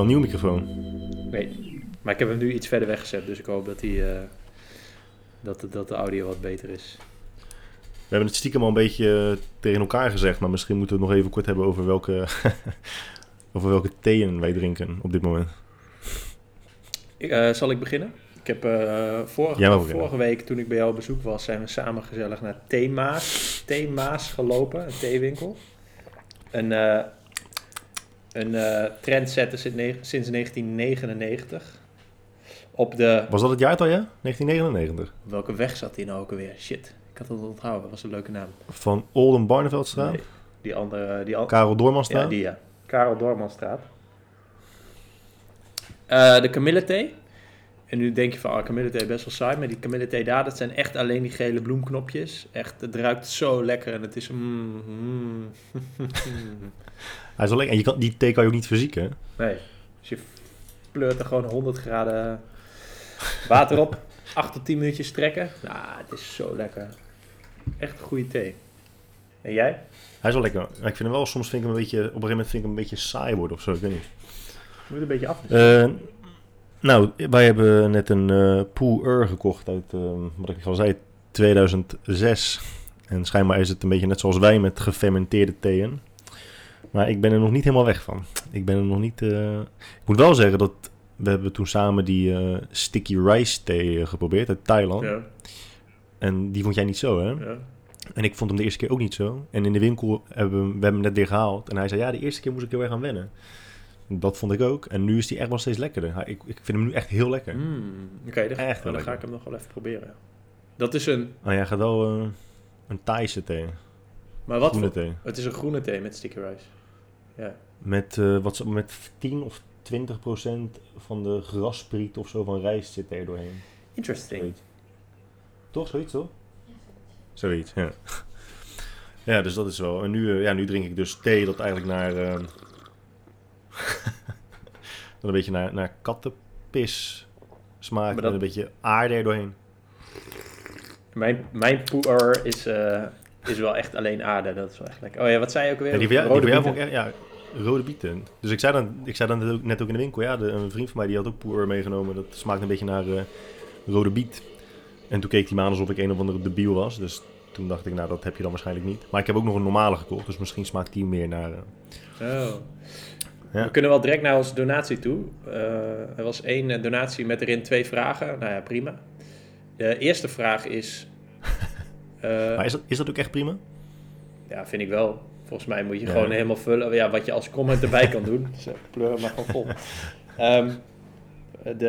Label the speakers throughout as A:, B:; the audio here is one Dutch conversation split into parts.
A: een nieuwe microfoon?
B: Nee, maar ik heb hem nu iets verder weggezet, dus ik hoop dat, hij, eh, dat, de, dat de audio wat beter is.
A: We hebben het stiekem al een beetje eh, tegen elkaar gezegd, maar misschien moeten we het nog even kort hebben over welke, over welke theeën wij drinken op dit moment.
B: Ik, eh, zal ik beginnen? Ik heb eh, vorige, vorige week, toen ik bij jou op bezoek was, zijn we samen gezellig naar Theemaas, Theemaas gelopen, een theewinkel. Een, eh een eh, trendsetter sinds, ne- sinds 1999. Op de...
A: Was dat het jaartal, ja? 1999.
B: Welke weg zat die nou ook alweer? Shit, ik had het onthouden. Dat was een leuke naam.
A: Van Olden Barneveldstraat,
B: Nee, die andere... Die al-
A: Karel Doormanstraat.
B: Ja, die ja. Karel Doormanstraat. Eh, de kamillethee. En nu denk je van, ah, kamillethee best wel saai. Maar die kamillethee daar, dat zijn echt alleen die gele bloemknopjes. Echt, het ruikt zo lekker. En het is... Mm, mm.
A: Hij is lekker. En je kan, die thee kan je ook niet verzieken.
B: nee, dus je pleurt er gewoon 100 graden water op. 8 tot 10 minuutjes trekken. Nou, het is zo lekker. Echt een goede thee. En jij?
A: Hij is wel lekker. Maar ik vind hem wel, soms vind ik hem een beetje, op een gegeven moment vind ik hem een beetje saai worden of zo. Ik weet niet.
B: Je moet een beetje af.
A: Eh, nou, wij hebben net een Pool Ur gekocht uit, eh, wat ik al zei, 2006. En schijnbaar is het een beetje net zoals wij met gefermenteerde theeën. Maar ik ben er nog niet helemaal weg van. Ik ben er nog niet... eh, Ik moet wel zeggen dat we hebben toen samen die eh, sticky rice thee eh, geprobeerd uit Thailand.
B: Ja,
A: En die vond jij niet zo, hè?
B: ja.
A: En ik vond hem de eerste keer ook niet zo. En in de winkel hebben we, hem- we hebben hem net weer gehaald. En hij zei, ja, de eerste keer moest ik heel erg aan wennen. Dat vond ik ook. En nu is hij echt wel steeds lekkerder. Hij- Ik, ik vind hem nu echt heel lekker.
B: Mm, Oké, dan,
A: Echt wel
B: dan ga ik hem nog wel even proberen. Dat is een...
A: Oh ja, gaat wel een Thaise thee.
B: Maar wat voor-
A: thee.
B: Het is een groene thee met sticky rice. Ja.
A: Met, eh, wat, ze- met 10 of 20 procent van de graspriet of zo van rijst zit er doorheen.
B: Interesting.
A: Zoiets. Toch? Zoiets, toch? Zoiets, ja. Ja, dus dat is wel. En nu, eh, ja, nu drink ik dus thee dat eigenlijk naar... eh, dat een beetje naar, naar kattenpis smaakt.
B: Maar dat-
A: Met een beetje aarde er doorheen.
B: Mijn, mijn poer is, eh, is wel echt alleen aarde. Dat is wel echt lekker. Oh ja, wat zei je ook weer?
A: Ja, die van jou, die
B: Rode
A: van jou vond
B: bieten?
A: ik echt, ja, rode bieten. Dus ik zei dan, ik zei dan net ook, net ook in de winkel, ja, de, een vriend van mij die had ook poer meegenomen. Dat smaakt een beetje naar eh, rode biet. En toen keek hij me aan alsof ik een of andere debiel was. Dus toen dacht ik, nou, dat heb je dan waarschijnlijk niet. Maar ik heb ook nog een normale gekocht, dus misschien smaakt die meer naar... eh,
B: Oh.
A: Ja.
B: We kunnen wel direct naar onze donatie toe. Eh, er was één donatie met erin twee vragen. Nou ja, prima. De eerste vraag is...
A: maar is dat, is dat ook echt prima?
B: Ja, vind ik wel. Volgens mij moet je
A: Ja.
B: gewoon helemaal vullen. Ja, wat je als comment erbij kan doen. Dus pleur maar gewoon vol. Ehm, de,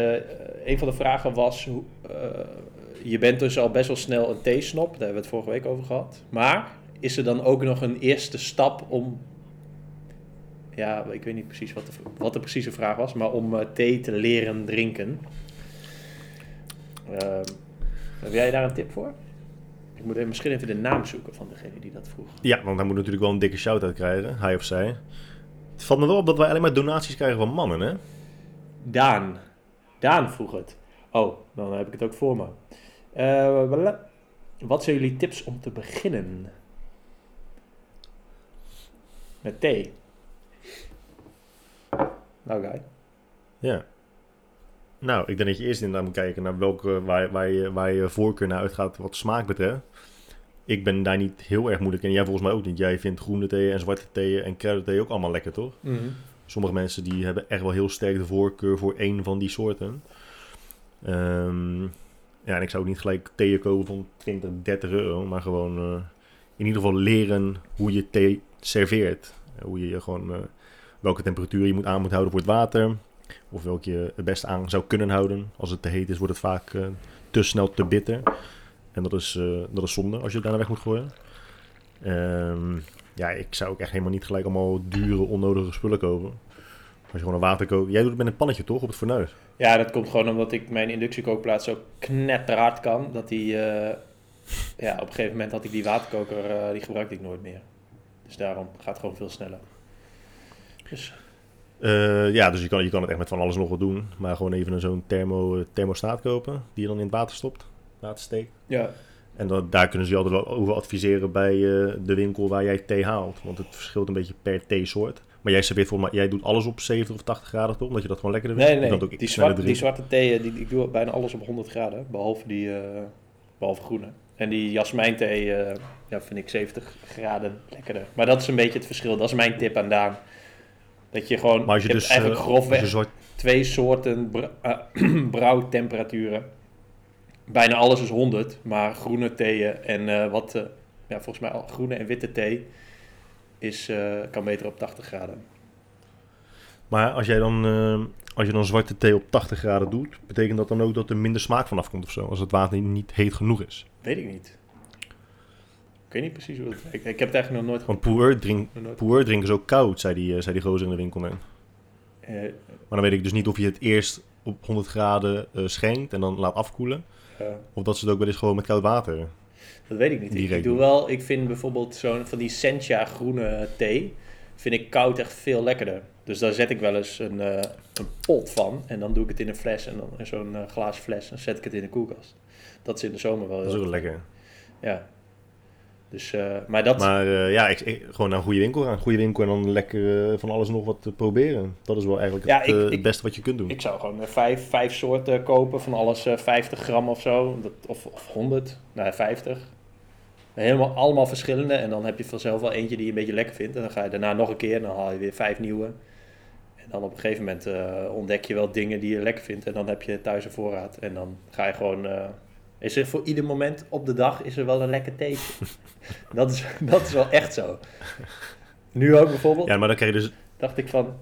B: eh, een van de vragen was... hoe- eh, je bent dus al best wel snel een theesnop. Daar hebben we het vorige week over gehad. Maar is er dan ook nog een eerste stap om... Ja, ik weet niet precies wat de, wat de precieze vraag was. Maar om eh, thee te leren drinken. Ehm, heb jij daar een tip voor? Ik moet even, misschien even de naam zoeken van degene die dat vroeg.
A: Ja, want hij moet natuurlijk wel een dikke shout-out krijgen, hij of zij. Het valt me wel op dat wij alleen maar donaties krijgen van mannen, hè?
B: Daan. Daan vroeg het. Oh, dan heb ik het ook voor me. Wala. wat zijn jullie tips om te beginnen? Met thee. Nou, guy.
A: Ja. Nou, ik denk dat je eerst inderdaad moet kijken naar welke, waar, waar, je, waar je voorkeur naar uitgaat wat smaak betreft. Ik ben daar niet heel erg moeilijk in. Jij volgens mij ook niet. Jij vindt groene thee en zwarte thee en kruidenthee ook allemaal lekker, toch? Sommige mensen die hebben echt wel heel sterk de voorkeur voor één van die soorten. Ehm, ja, en ik zou ook niet gelijk thee kopen van 20, 30 euro. Maar gewoon eh, in ieder geval leren hoe je thee serveert. Hoe je je gewoon, eh, welke temperatuur je moet aan moet houden voor het water. Of welke je het beste aan zou kunnen houden. Als het te heet is, wordt het vaak eh, te snel te bitter. En dat is, eh, dat is zonde als je het daarna weg moet gooien. Ehm, ja, ik zou ook echt helemaal niet gelijk allemaal dure, onnodige spullen kopen. Als je gewoon een water kookt. Jij doet het met een pannetje toch, op het fornuis?
B: Ja, dat komt gewoon omdat ik mijn inductiekookplaat zo knetterhard kan. Dat die, eh, ja, op een gegeven moment had ik die waterkoker, die gebruikte ik nooit meer. Dus daarom gaat het gewoon veel sneller. Dus,
A: Eh, ja, dus je kan, je kan het echt met van alles nog wat doen. Maar gewoon even een zo'n thermo, thermostaat kopen. Die je dan in het water stopt. Water steekt.
B: ja.
A: En dat, daar kunnen ze je altijd wel over adviseren bij eh, de winkel waar jij thee haalt. Want het verschilt een beetje per theesoort. Maar jij serveert volgens mij, jij doet alles op 70 of 80 graden toch? Omdat je dat gewoon lekkerder
B: Nee,
A: vindt?
B: nee,
A: ook
B: die,
A: sneller
B: zwart, die zwarte thee, die, ik doe bijna alles op 100 graden, behalve die, eh, behalve groene. En die jasmijnthee eh ja, vind ik 70 graden lekkerder. Maar dat is een beetje het verschil. Dat is mijn tip aan Daan. Dat je gewoon,
A: Maar je
B: hebt
A: dus
B: eigenlijk
A: eh, als
B: grofweg
A: zwart,
B: twee soorten eh, brouwtemperaturen. Bijna alles is 100, maar groene theeën en eh, wat, ja, volgens mij al groene en witte thee is, kan beter op 80 graden.
A: maar als jij dan, als je dan zwarte thee op 80 graden doet, betekent dat dan ook dat er minder smaak vanaf komt of zo? Als het water niet heet genoeg is.
B: Weet ik niet. Ik weet niet precies hoe het werkt. Ik heb het eigenlijk nog nooit
A: Want puer, drink, puer drinken ze ook koud, zei die, eh, zei die gozer in de winkel.
B: eh,
A: Maar dan weet ik dus niet of je het eerst op 100 graden eh, schenkt en dan laat afkoelen. Of dat ze het ook wel eens gewoon met koud water.
B: dat weet ik niet. Ik,
A: Direct
B: ik doe wel, ik vind bijvoorbeeld zo'n van die Sencha groene thee, vind ik koud echt veel lekkerder. Dus daar zet ik wel eens een, een pot van en dan doe ik het in een fles en dan in zo'n glazen fles en zet ik het in de koelkast. Dat is in de zomer wel
A: Dat is
B: heel
A: ook lekker.
B: Ja. Dus, eh, maar dat,
A: Maar eh, ja, ik, ik- gewoon naar een goede winkel gaan. Goede winkel en dan lekker eh, van alles nog wat proberen. Dat is wel eigenlijk
B: Ja,
A: het,
B: ik- ik-
A: het beste wat je kunt doen.
B: ik zou gewoon vijf, vijf soorten kopen van alles eh, 50 gram of zo. Dat, of, of 100, nou 50. Helemaal allemaal verschillende. En dan heb je vanzelf wel eentje die je een beetje lekker vindt. En dan ga je daarna nog een keer en dan haal je weer vijf nieuwe. En dan op een gegeven moment ontdek je wel dingen die je lekker vindt. En dan heb je thuis een voorraad. En dan ga je gewoon... is er voor ieder moment op de dag is er wel een lekker theetje. dat, is, dat is wel echt zo. Nu ook bijvoorbeeld
A: ja, maar dan krijg je dus...
B: dacht ik van,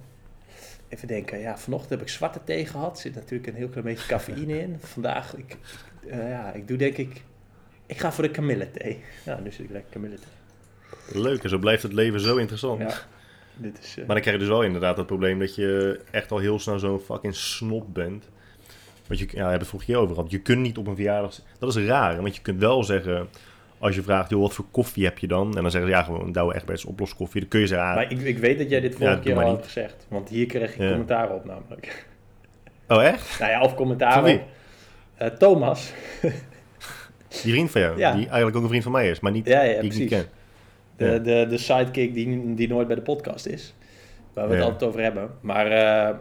B: even denken, ja, vanochtend heb ik zwarte thee gehad. Er zit natuurlijk een heel klein beetje cafeïne in. Vandaag, ik, eh, ja, ik doe denk ik, ik ga voor de kamillethee. Nou, nu zit ik lekker kamillethee.
A: Leuk, en zo blijft het leven zo interessant.
B: Ja, dit is, eh,
A: Maar dan krijg je dus wel inderdaad het probleem dat je echt al heel snel zo'n fucking snop bent. Want je, ja, we hebben het vorige keer over gehad. Je kunt niet op een verjaardag... Dat is raar, want je kunt wel zeggen... Als je vraagt, joh, wat voor koffie heb je dan? En dan zeggen ze, ja, gewoon Douwe Egberts oploskoffie. Dan kun je zeggen, ah,
B: maar ik, ik weet dat jij dit vorige
A: Ja,
B: keer al
A: maar
B: had gezegd. Want hier kreeg ik
A: Ja.
B: commentaar op namelijk.
A: oh echt?
B: nou ja, of commentaar. Eh, Thomas.
A: Die vriend van jou,
B: Ja.
A: die eigenlijk ook een vriend van mij is, maar niet,
B: Ja, ja,
A: die ik niet ken.
B: De, de, de sidekick die, die nooit bij de podcast is. Waar we het altijd over hebben. Maar eh,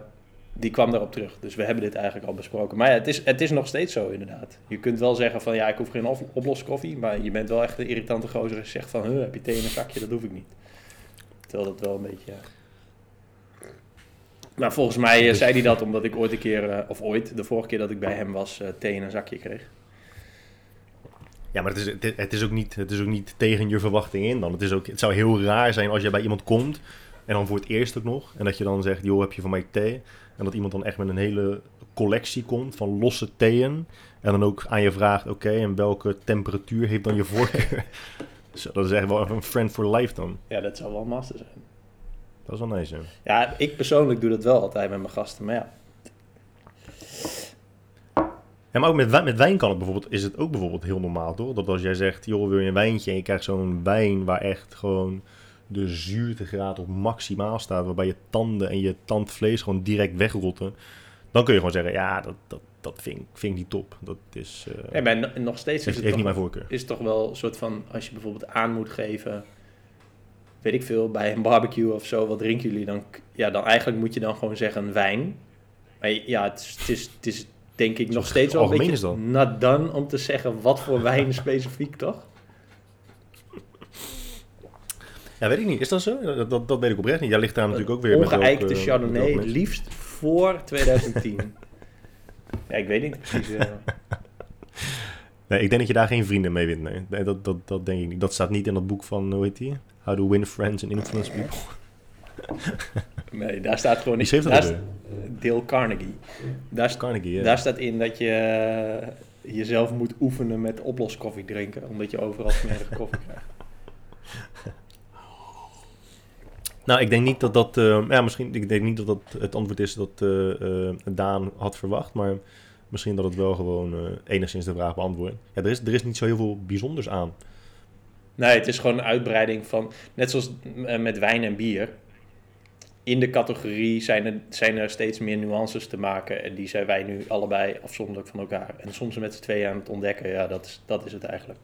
B: die kwam daarop terug. Dus we hebben dit eigenlijk al besproken. Maar ja, het is, het is nog steeds zo inderdaad. Je kunt wel zeggen van ja, ik hoef geen op- oploskoffie. Maar je bent wel echt een irritante gozer zegt van... Heb je thee in een zakje? Dat hoef ik niet. Terwijl dat wel een beetje... Maar volgens mij eh, zei hij dat omdat ik ooit een keer... eh, of ooit, de vorige keer dat ik bij hem was... eh, thee in een zakje kreeg.
A: Ja, maar het is, het, is- het, is ook niet, het is ook niet tegen je verwachting in dan. Het, is ook, het zou heel raar zijn als je bij iemand komt en dan voor het eerst ook nog. En dat je dan zegt, joh, heb je van mij thee? En dat iemand dan echt met een hele collectie komt van losse theeën. En dan ook aan je vraagt, oké, en welke temperatuur heeft dan je voorkeur? Zo, dat is echt wel een friend for life dan.
B: Ja, dat zou wel een master zijn.
A: Dat is wel nice, ja.
B: Ja, ik persoonlijk doe dat wel altijd met mijn gasten. Maar ja,
A: Ja, maar ook met, wijn- met wijn kan het bijvoorbeeld, is het ook bijvoorbeeld heel normaal, toch? Dat als jij zegt, joh, wil je een wijntje en je krijgt zo'n wijn waar echt gewoon de zuurtegraad op maximaal staat, waarbij je tanden en je tandvlees gewoon direct wegrotten, dan kun je gewoon zeggen, ja, dat, dat, dat vind, ik- vind ik niet top. Dat is, eh
B: Ja, maar no- nog steeds is het, toch,
A: niet mijn voorkeur.
B: is toch wel een soort van... Als je bijvoorbeeld aan moet geven... Weet ik veel, bij een barbecue of zo... Wat drinken jullie dan? Ja, dan eigenlijk moet je dan gewoon zeggen wijn. Maar ja, het is, het is, het is denk ik nog steeds wel een beetje done... om te zeggen wat voor wijn specifiek, toch?
A: Ja, weet ik niet. Is dat zo? Dat, dat, dat weet ik oprecht niet. Jij ligt daar natuurlijk ook weer
B: Ongeëikte
A: welke- met
B: Chardonnay,
A: welke mensen.
B: liefst voor 2010. ja, ik weet niet precies. eh.
A: Nee, ik denk dat je daar geen vrienden mee wint. Nee, nee dat, dat, dat denk ik niet. Dat staat niet in dat boek van, hoe heet die? How to win friends and influence people.
B: nee, daar staat gewoon...
A: Schreef dat ook
B: Dale Carnegie. Daar,
A: Carnegie, ja.
B: Daar staat in dat je eh, jezelf moet oefenen met oploskoffie drinken, omdat je overal smerige koffie krijgt.
A: Nou, ik denk niet dat dat... eh, ja, misschien... Ik denk niet dat dat het antwoord is dat eh, Daan had verwacht. Maar misschien dat het wel gewoon enigszins de vraag beantwoordt. Ja, er is, er is niet zo heel veel bijzonders aan.
B: Nee, het is gewoon een uitbreiding van, net zoals met wijn en bier. In de categorie zijn er, zijn er steeds meer nuances te maken en die zijn wij nu allebei afzonderlijk van elkaar. En soms met z'n tweeën aan het ontdekken, ja, dat is, dat is het eigenlijk.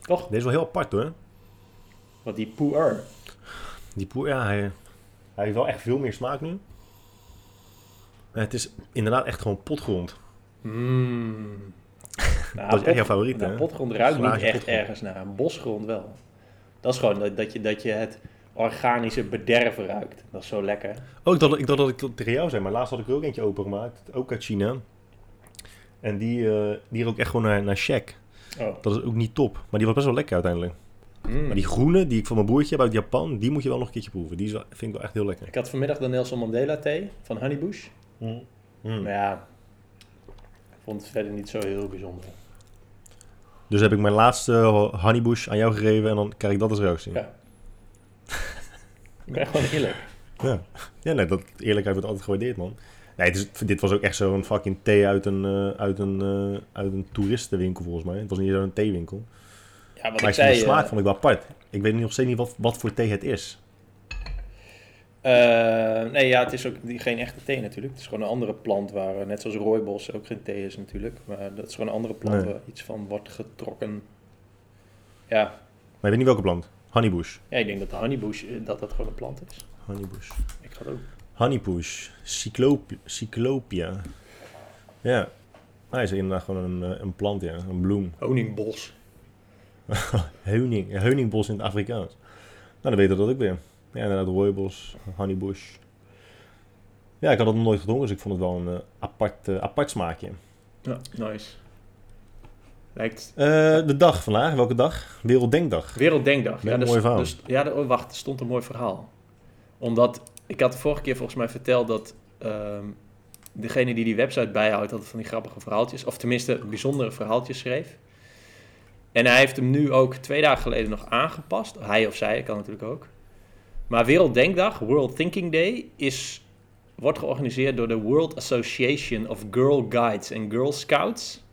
B: Toch?
A: Deze is wel heel apart hoor.
B: Wat die puer.
A: Die poer, ja, hij, Hij heeft wel echt veel meer smaak nu. Maar het is inderdaad echt gewoon potgrond.
B: Mm. Nou,
A: Dat is echt jouw favoriet,
B: nou,
A: hè?
B: potgrond ruikt niet echt
A: potgrond.
B: ergens naar. Een bosgrond wel. Dat is gewoon dat, dat, je, dat je het organische bederven ruikt. Dat is zo lekker.
A: Oh, ik dacht, ik dacht dat ik dat tegen jou zei, maar laatst had ik er ook eentje opengemaakt. Ook uit China. En die, eh die rook echt gewoon naar, naar shak.
B: Oh.
A: Dat is ook niet top. Maar die was best wel lekker uiteindelijk.
B: Mm.
A: Maar die groene, die ik van mijn broertje heb uit Japan, die moet je wel nog een keertje proeven. Die vind ik wel echt heel lekker.
B: Ik had vanmiddag de Nelson Mandela thee van Honeybush.
A: Mm.
B: Maar ja, ik vond het verder niet zo heel bijzonder.
A: Dus heb ik mijn laatste honeybush aan jou gegeven en dan krijg ik dat als reactie.
B: Ja. Ik ben gewoon eerlijk.
A: Ja, ja nee, dat, eerlijkheid wordt altijd gewaardeerd, man. Nee, het is, dit was ook echt zo'n fucking thee uit een, eh, uit, een, eh, uit een toeristenwinkel, volgens mij. Het was niet zo'n theewinkel.
B: Ja, wat
A: Maar
B: ik
A: zei, de smaak
B: eh,
A: vond ik wel apart. Ik weet nog steeds niet wat, wat voor thee het is.
B: eh, nee, ja, het is ook geen echte thee natuurlijk. Het is gewoon een andere plant waar, eh, net zoals rooibos ook geen thee is natuurlijk. Maar dat is gewoon een andere plant
A: Nee.
B: waar iets van wordt getrokken. Ja,
A: Maar je weet niet welke plant. Honeybush.
B: ja ik denk dat de honeybush, dat dat gewoon een plant is.
A: Honeybush.
B: Ik ga het ook...
A: Honeybush. Cyclop Cyclopia. Ja. Hij is inderdaad gewoon een, een plant, ja. Een bloem.
B: Honingbos.
A: Heuning. ja, Heuningbos in het Afrikaans. Nou, dan weet je dat ook weer. Ja, inderdaad, rooibos, honeybush. Ja, ik had het nog nooit gedronken, dus ik vond het wel een eh, apart, eh, apart smaakje.
B: Ja, nice. Lijkt...
A: Eh, de dag vandaag, welke dag? Werelddenkdag.
B: Werelddenkdag.
A: Met een
B: dus-
A: mooi verhaal.
B: dus- ja, de- oh, wacht, er stond een mooi verhaal. Omdat, ik had de vorige keer volgens mij verteld dat ehm, degene die die website bijhoudt, altijd van die grappige verhaaltjes, of tenminste bijzondere verhaaltjes schreef. En hij heeft hem nu ook twee dagen geleden nog aangepast. Hij of zij, kan natuurlijk ook. Maar Werelddenkdag, World Thinking Day, is, wordt georganiseerd door de World Association of Girl Guides and Girl Scouts.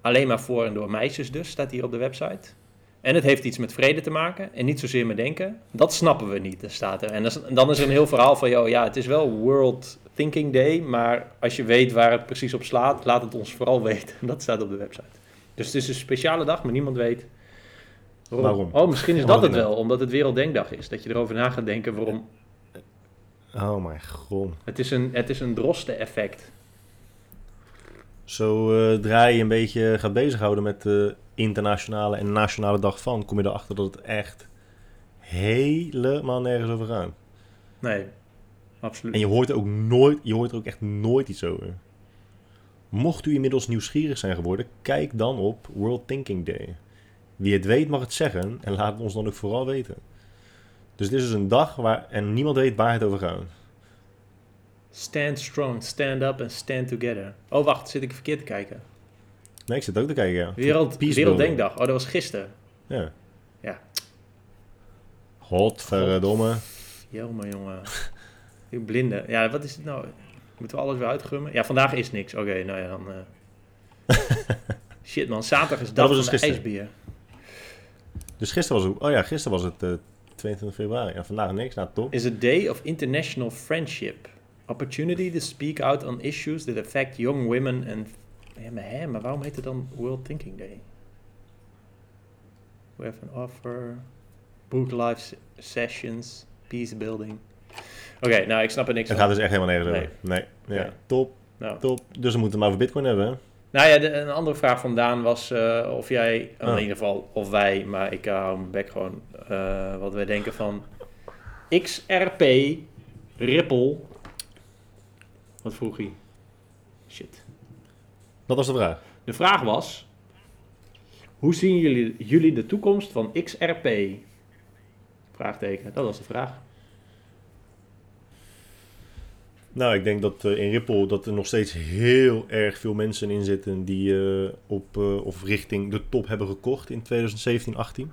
B: Alleen maar voor en door meisjes dus, staat hier op de website. En het heeft iets met vrede te maken en niet zozeer met denken. Dat snappen we niet, staat er. En dan is er een heel verhaal van, joh, ja, het is wel World Thinking Day, maar als je weet waar het precies op slaat, laat het ons vooral weten. Dat staat op de website. Dus het is een speciale dag, maar niemand weet
A: Waarom?
B: Oh, misschien is dat het wel, omdat het Werelddenkdag is. Dat je erover na gaat denken waarom.
A: Oh mijn god.
B: Het is een, het is een drosten-effect.
A: Zo eh draai je een beetje gaat bezighouden met de internationale en nationale dag van, kom je erachter dat het echt helemaal nergens over gaat.
B: Nee, absoluut.
A: En je hoort er ook nooit, je hoort er ook echt nooit iets over. Mocht u inmiddels nieuwsgierig zijn geworden, kijk dan op World Thinking Day. Wie het weet mag het zeggen en laat het ons dan ook vooral weten. Dus dit is dus een dag waar en niemand weet waar het over gaat.
B: Stand strong, stand up and stand together. Oh, wacht, zit ik verkeerd te kijken?
A: Nee, ik zit ook te kijken, ja.
B: Wereld, Werelddenkdag. Oh, dat was gisteren.
A: Ja.
B: Ja.
A: Godverdomme.
B: Jongen, jongen. Die blinde. Ja, wat is het nou? Moeten we alles weer uitgummen? Ja, vandaag is niks. Oké, nou ja, dan... eh. Shit man, zaterdag is dag
A: was
B: van
A: dus
B: de ijsbeer.
A: Dus gisteren was het, oh ja, gisteren was het eh 22 februari. Ja, vandaag niks, nou top.
B: Is a day of international friendship. Opportunity to speak out on issues that affect young women and... Ja, maar, hè, maar waarom heet het dan World Thinking Day? We have an offer. Book live sessions. Peace building. Oké, nou, ik snap er niks
A: Het
B: van.
A: gaat dus echt helemaal nergens
B: Nee.
A: over. Nee, ja,
B: Nee.
A: top,
B: Nou,
A: top. Dus we moeten het maar over bitcoin hebben, hè?
B: Nou ja, de- een andere vraag van Daan was eh, of jij,
A: Oh.
B: in ieder geval of wij, maar ik hou mijn bek gewoon, eh, wat wij denken van XRP, Ripple. Wat vroeg hij? Shit.
A: Dat was de vraag.
B: De vraag was, hoe zien jullie, jullie de toekomst van XRP? Vraagteken, dat was de vraag.
A: Nou, ik denk dat eh, in Ripple dat er nog steeds heel erg veel mensen in zitten die eh, op eh, of richting de top hebben gekocht in 2017, 18.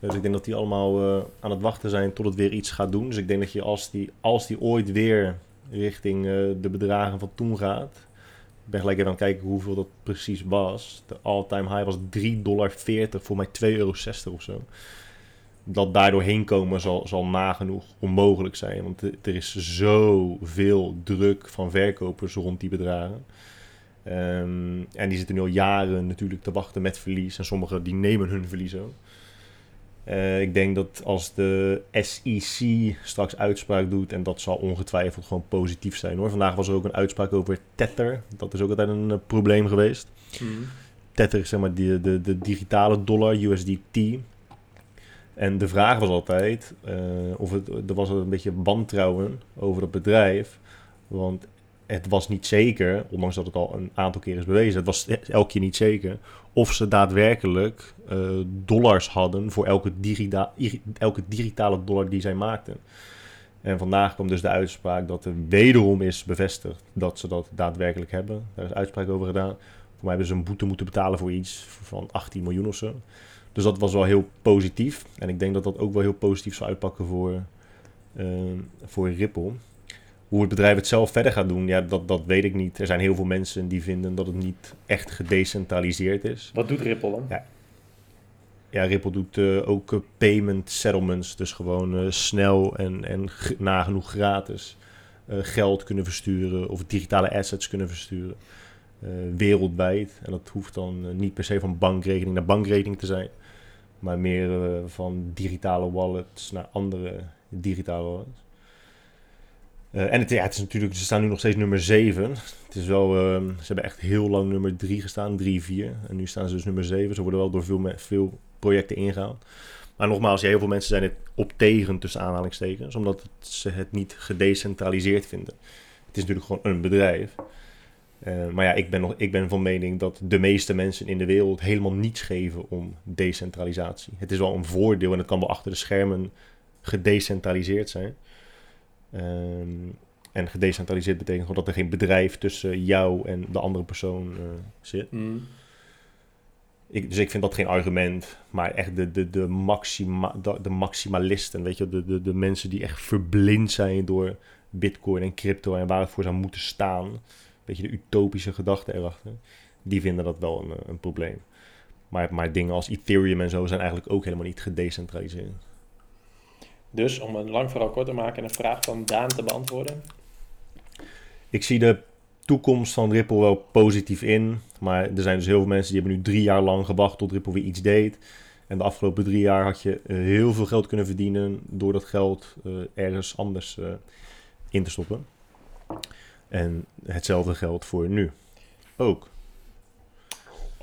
A: Dus ik denk dat die allemaal aan het wachten zijn tot het weer iets gaat doen. Dus ik denk dat je als die, als die ooit weer richting de bedragen van toen gaat. Ik ben gelijk even aan het kijken hoeveel dat precies was. De all-time high was 3,40 dollar, voor mij 2,60 euro of zo. Dat daardoor heen komen zal, zal nagenoeg onmogelijk zijn. Want er- is zoveel druk van verkopers rond die bedragen. Ehm, en die zitten nu al jaren natuurlijk te wachten met verlies. En sommigen die nemen hun verlies ook. Eh, ik denk dat als de SEC straks uitspraak doet, en dat zal ongetwijfeld gewoon positief zijn hoor. Vandaag was er ook een uitspraak over Tether. Dat is ook altijd een eh, probleem geweest.
B: Mhm.
A: Tether is zeg maar de, de digitale dollar, USDT. En de vraag was altijd, eh, of het, er was een beetje wantrouwen over het bedrijf. Want het was niet zeker, ondanks dat het al een aantal keer is bewezen, het was elke keer niet zeker of ze daadwerkelijk eh, dollars hadden voor elke, elke digitale dollar die zij maakten. En vandaag kwam dus de uitspraak dat er wederom is bevestigd dat ze dat daadwerkelijk hebben. Daar is uitspraak over gedaan. Voor mij hebben ze een boete moeten betalen voor iets van 18 miljoen of zo. Dus dat was wel heel positief. En ik denk dat dat ook wel heel positief zou uitpakken voor, uh, voor Ripple. Hoe het bedrijf het zelf verder gaat doen, ja, dat, dat weet ik niet. Er zijn heel veel mensen die vinden dat het niet echt gedecentraliseerd is.
B: Wat doet Ripple dan?
A: Ja, ja Ripple doet uh, ook uh, payment settlements. Dus gewoon uh, snel en, en nagenoeg gratis geld kunnen versturen of digitale assets kunnen versturen. wereldwijd. En dat hoeft dan niet per se van bankrekening naar bankrekening te zijn. Maar meer van digitale wallets naar andere digitale wallets. Uh, en het, ja, het is natuurlijk, ze staan nu nog steeds nummer 7. Het is wel, uh, ze hebben echt heel lang nummer 3 gestaan, 3, 4. En nu staan ze dus nummer 7. Ze worden wel door veel, veel projecten ingehaald. Maar nogmaals, heel veel mensen zijn het op tegen tussen aanhalingstekens, omdat ze het niet gedecentraliseerd vinden. Het is natuurlijk gewoon een bedrijf. Uh, maar ja, ik ben, nog, ik ben van mening dat de meeste mensen in de wereld helemaal niets geven om decentralisatie. Het is wel een voordeel en het kan wel achter de schermen gedecentraliseerd zijn. Um, en gedecentraliseerd betekent gewoon dat er geen bedrijf tussen jou en de andere persoon uh, zit.
B: Mm.
A: Ik, dus ik vind dat geen argument. Maar echt de, de, de, maxima, de, de maximalisten, weet je, de, de, de mensen die echt verblind zijn door bitcoin en crypto en waar het voor zou moeten staan. Weet je, de utopische gedachten erachter. Die vinden dat wel een, een probleem. Maar, maar dingen als Ethereum en zo zijn eigenlijk ook helemaal niet gedecentraliseerd.
B: Dus om een lang verhaal kort te maken en een vraag van Daan te beantwoorden.
A: Ik zie de toekomst van Ripple wel positief in. Maar er zijn dus heel veel mensen die hebben nu drie jaar lang gewacht tot Ripple weer iets deed. En de afgelopen drie jaar had je uh, heel veel geld kunnen verdienen door dat geld uh, ergens anders uh, in te stoppen. En hetzelfde geldt voor nu ook.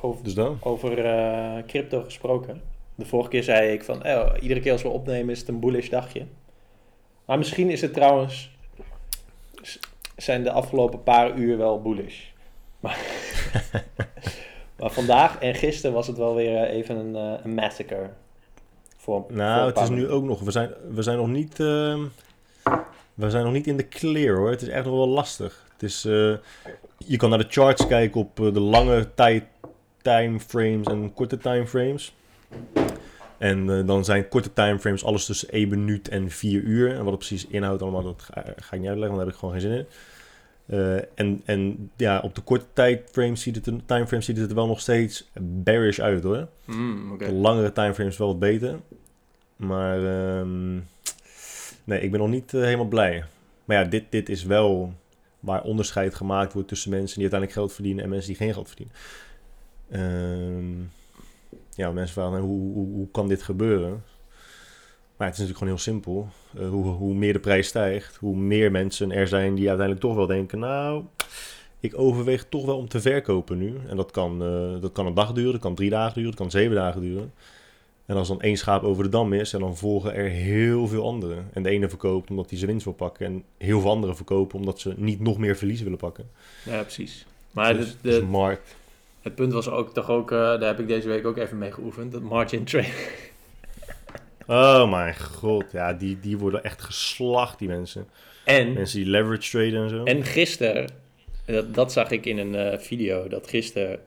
B: Over,
A: dus dan?
B: over crypto gesproken. De vorige keer zei ik van, oh, iedere keer als we opnemen is het een bullish dagje. Maar misschien is het trouwens, zijn de afgelopen paar uur wel bullish. Maar, maar vandaag en gisteren was het wel weer even een, uh, een massacre. Voor,
A: nou,
B: voor
A: het is nu ook nog, we zijn, we zijn nog niet, uh, we zijn nog niet in de clear hoor. Het is echt nog wel lastig. Het is, uh, je kan naar de charts kijken op de lange tijd timeframes en korte timeframes. En uh, dan zijn korte timeframes alles tussen 1 minuut en 4 uur. En wat het precies inhoudt allemaal, dat ga, ga ik niet uitleggen, want daar heb ik gewoon geen zin in. Uh, en, en ja, op de korte tijdframes ziet het, timeframes ziet het er wel nog steeds bearish uit hoor.
B: Mm, okay.
A: De langere timeframes wel wat beter. Maar um, nee, ik ben nog niet uh, helemaal blij. Maar ja, dit, dit is wel waar onderscheid gemaakt wordt tussen mensen die uiteindelijk geld verdienen en mensen die geen geld verdienen. Um, ja, mensen vragen hoe, hoe, hoe kan dit gebeuren? Maar het is natuurlijk gewoon heel simpel. Uh, hoe, hoe meer de prijs stijgt, hoe meer mensen er zijn die uiteindelijk toch wel denken: Nou, ik overweeg toch wel om te verkopen nu. En dat kan, uh, dat kan een dag duren, dat kan drie dagen duren, dat kan zeven dagen duren. En als dan één schaap over de dam is, en dan volgen er heel veel anderen. En de ene verkoopt omdat hij zijn winst wil pakken. En heel veel anderen verkopen omdat ze niet nog meer verlies willen pakken.
B: Ja, precies. Maar
A: dus,
B: de, de,
A: dus markt.
B: Het punt was ook toch ook, uh, daar heb ik deze week ook even mee geoefend, dat margin trade.
A: Oh mijn god, ja, die, die worden echt geslacht, die mensen.
B: En,
A: mensen die leverage traden en zo.
B: En gisteren, dat, dat zag ik in een uh, video, dat gisteren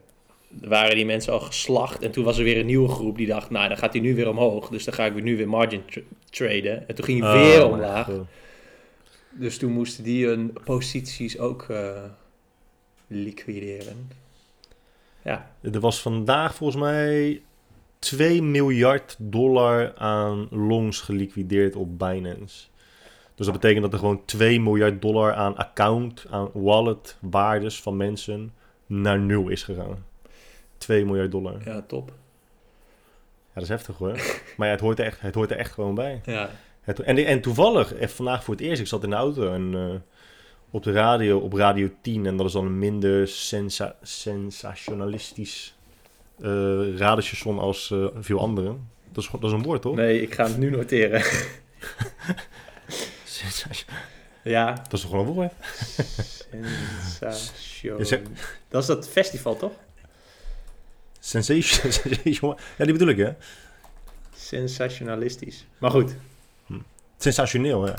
B: waren die mensen al geslacht. En toen was er weer een nieuwe groep die dacht, nou dan gaat hij nu weer omhoog. Dus dan ga ik weer nu weer margin tra traden. En toen ging hij weer oh omlaag. Dus toen moesten die hun posities ook uh, liquideren. Ja.
A: Er was vandaag volgens mij 2 miljard dollar aan longs geliquideerd op Binance. Dus dat betekent dat er gewoon 2 miljard dollar aan account, aan wallet waardes van mensen naar nul is gegaan. 2 miljard dollar.
B: Ja, top.
A: Ja, dat is heftig hoor. maar ja, het hoort er echt, het hoort er echt gewoon bij.
B: Ja.
A: Het, en, en toevallig, vandaag voor het eerst, ik zat in de auto en eh, op de radio, op Radio 10, en dat is dan een minder sensa sensationalistisch eh radiostation als eh, veel andere. Dat is, dat is een woord, toch?
B: Nee, ik ga het nu noteren. Ja.
A: Dat is toch gewoon een woord?
B: Sensation. Dat is dat festival, toch?
A: Sensation. Ja, die bedoel ik, hè?
B: Sensationalistisch. Maar goed.
A: Sensationeel, ja.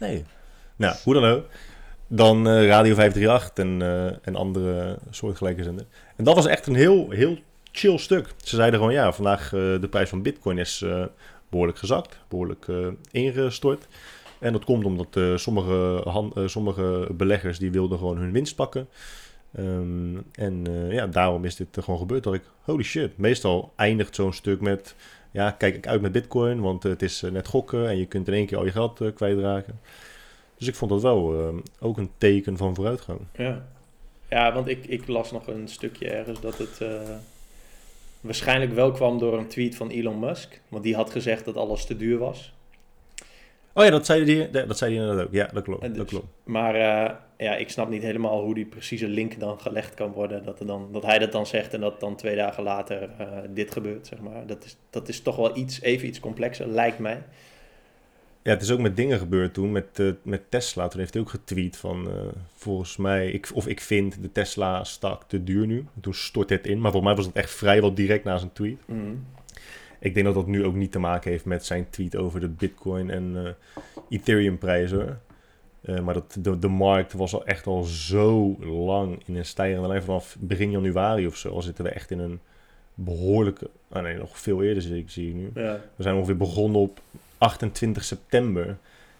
A: Nee. Nou, hoe dan ook. Dan eh, Radio 538 en, eh, en andere soortgelijke zenders. En dat was echt een heel, heel chill stuk. Ze zeiden gewoon, ja, vandaag eh, de prijs van bitcoin is eh, behoorlijk gezakt. Behoorlijk eh, ingestort. En dat komt omdat sommige, han- eh, sommige beleggers die wilden gewoon hun winst pakken. Ehm, en eh, ja, daarom is dit gewoon gebeurd. Dat ik, holy shit. Meestal eindigt zo'n stuk met, ja, kijk ik uit met bitcoin, want eh, het is eh, net gokken en je kunt in één keer al je geld kwijtraken. Dus ik vond dat wel ook een teken van vooruitgang.
B: Ja. Ja, want ik, ik las nog een stukje ergens dat het waarschijnlijk wel kwam door een tweet van Elon Musk. Want die had gezegd dat alles te duur was.
A: Oh ja, dat zei die, ja, dat zei die inderdaad ook. Ja, dat klopt. Dat
B: dus-
A: klopt.
B: Maar eh, ja, ik snap niet helemaal hoe die precieze link dan gelegd kan worden. Dat, er dan, dat hij dat dan zegt en dat dan twee dagen later eh, dit gebeurt, zeg maar. Dat is, dat is toch wel iets, even iets complexer, lijkt mij.
A: Ja, het is ook met dingen gebeurd toen, met, eh, met Tesla. Toen heeft hij ook getweet van, eh, volgens mij, ik, of ik vind de Tesla-stak te duur nu. En toen stort het in, maar volgens mij was het echt vrijwel direct na zijn tweet.
B: Mhm.
A: Ik denk dat dat nu ook niet te maken heeft met zijn tweet over de Bitcoin en Ethereum prijzen. Eh, maar dat, de, de markt was al echt al zo lang in een stijgende lijn. Vanaf begin januari of zo al zitten we echt in een behoorlijke... Ah nee, nog veel eerder zie ik, zie ik nu.
B: Ja.
A: We zijn ongeveer begonnen op 28 september.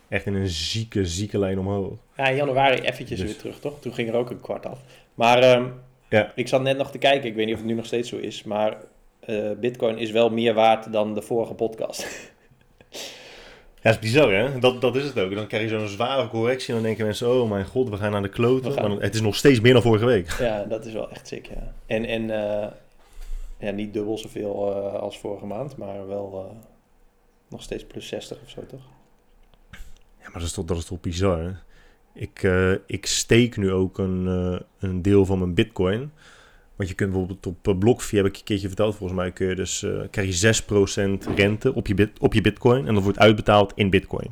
A: Echt in een zieke, zieke lijn omhoog.
B: Ja, in januari eventjes
A: Dus-
B: weer terug, toch? Toen ging er ook een kwart af. Maar ehm,
A: Ja.
B: ik zat net nog te kijken, ik weet niet of het nu nog steeds zo is, maar eh, Bitcoin is wel meer waard dan de vorige podcast.
A: Ja, is bizar hè? Dat, dat is het ook. Dan krijg je zo'n zware correctie en dan denken mensen... Oh mijn god, we gaan naar de kloten.
B: We gaan-
A: Maar het is nog steeds meer dan vorige week.
B: ja, dat is wel echt sick, ja. En, en eh, ja, niet dubbel zoveel eh, als vorige maand, maar wel eh, nog steeds plus 60 of zo, toch?
A: Ja, maar dat is toch, dat is toch bizar hè? Ik, ik steek nu ook een, een deel van mijn bitcoin. Want je kunt bijvoorbeeld op uh, BlockFi, heb ik je een keertje verteld volgens mij... Kun je dus, eh, krijg je 6% rente op je, bit, op je bitcoin. En dat wordt uitbetaald in bitcoin.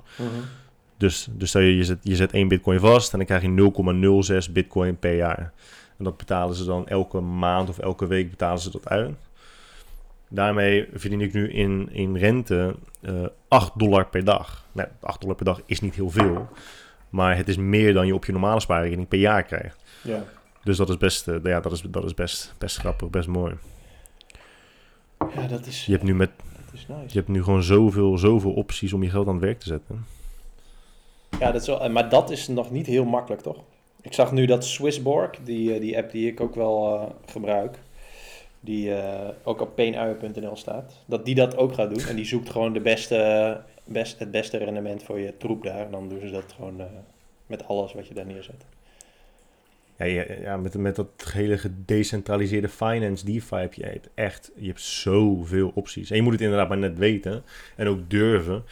A: Dus, dus stel je, je zet, je zet één bitcoin vast en dan krijg je 0,06 bitcoin per jaar. En dat betalen ze dan elke maand of elke week betalen ze dat uit. Daarmee verdien ik nu in, in rente eh 8 dollar per dag. Nou, 8 dollar per dag is niet heel veel. Maar het is meer dan je op je normale spaarrekening per jaar krijgt.
B: Ja.
A: Dus dat is best, eh, ja, dat is, dat is best, best grappig, best mooi.
B: ja, dat is,
A: Je hebt nu, met,
B: is nice.
A: je hebt nu gewoon zoveel, zoveel opties om je geld aan het werk te zetten.
B: Ja, dat is wel, maar dat is nog niet heel makkelijk, toch? Ik zag nu dat Swissborg, die, eh, die app die ik ook wel eh, gebruik, die eh, ook op peenuien.nl staat, dat die dat ook gaat doen. En die zoekt gewoon de beste, best, het beste rendement voor je troep daar. En dan doen ze dat gewoon eh, met alles wat je daar neerzet.
A: Ja, ja, met, met dat hele gedecentraliseerde finance, DeFi heb je hebt echt je hebt zoveel opties. En je moet het inderdaad maar net weten en ook durven.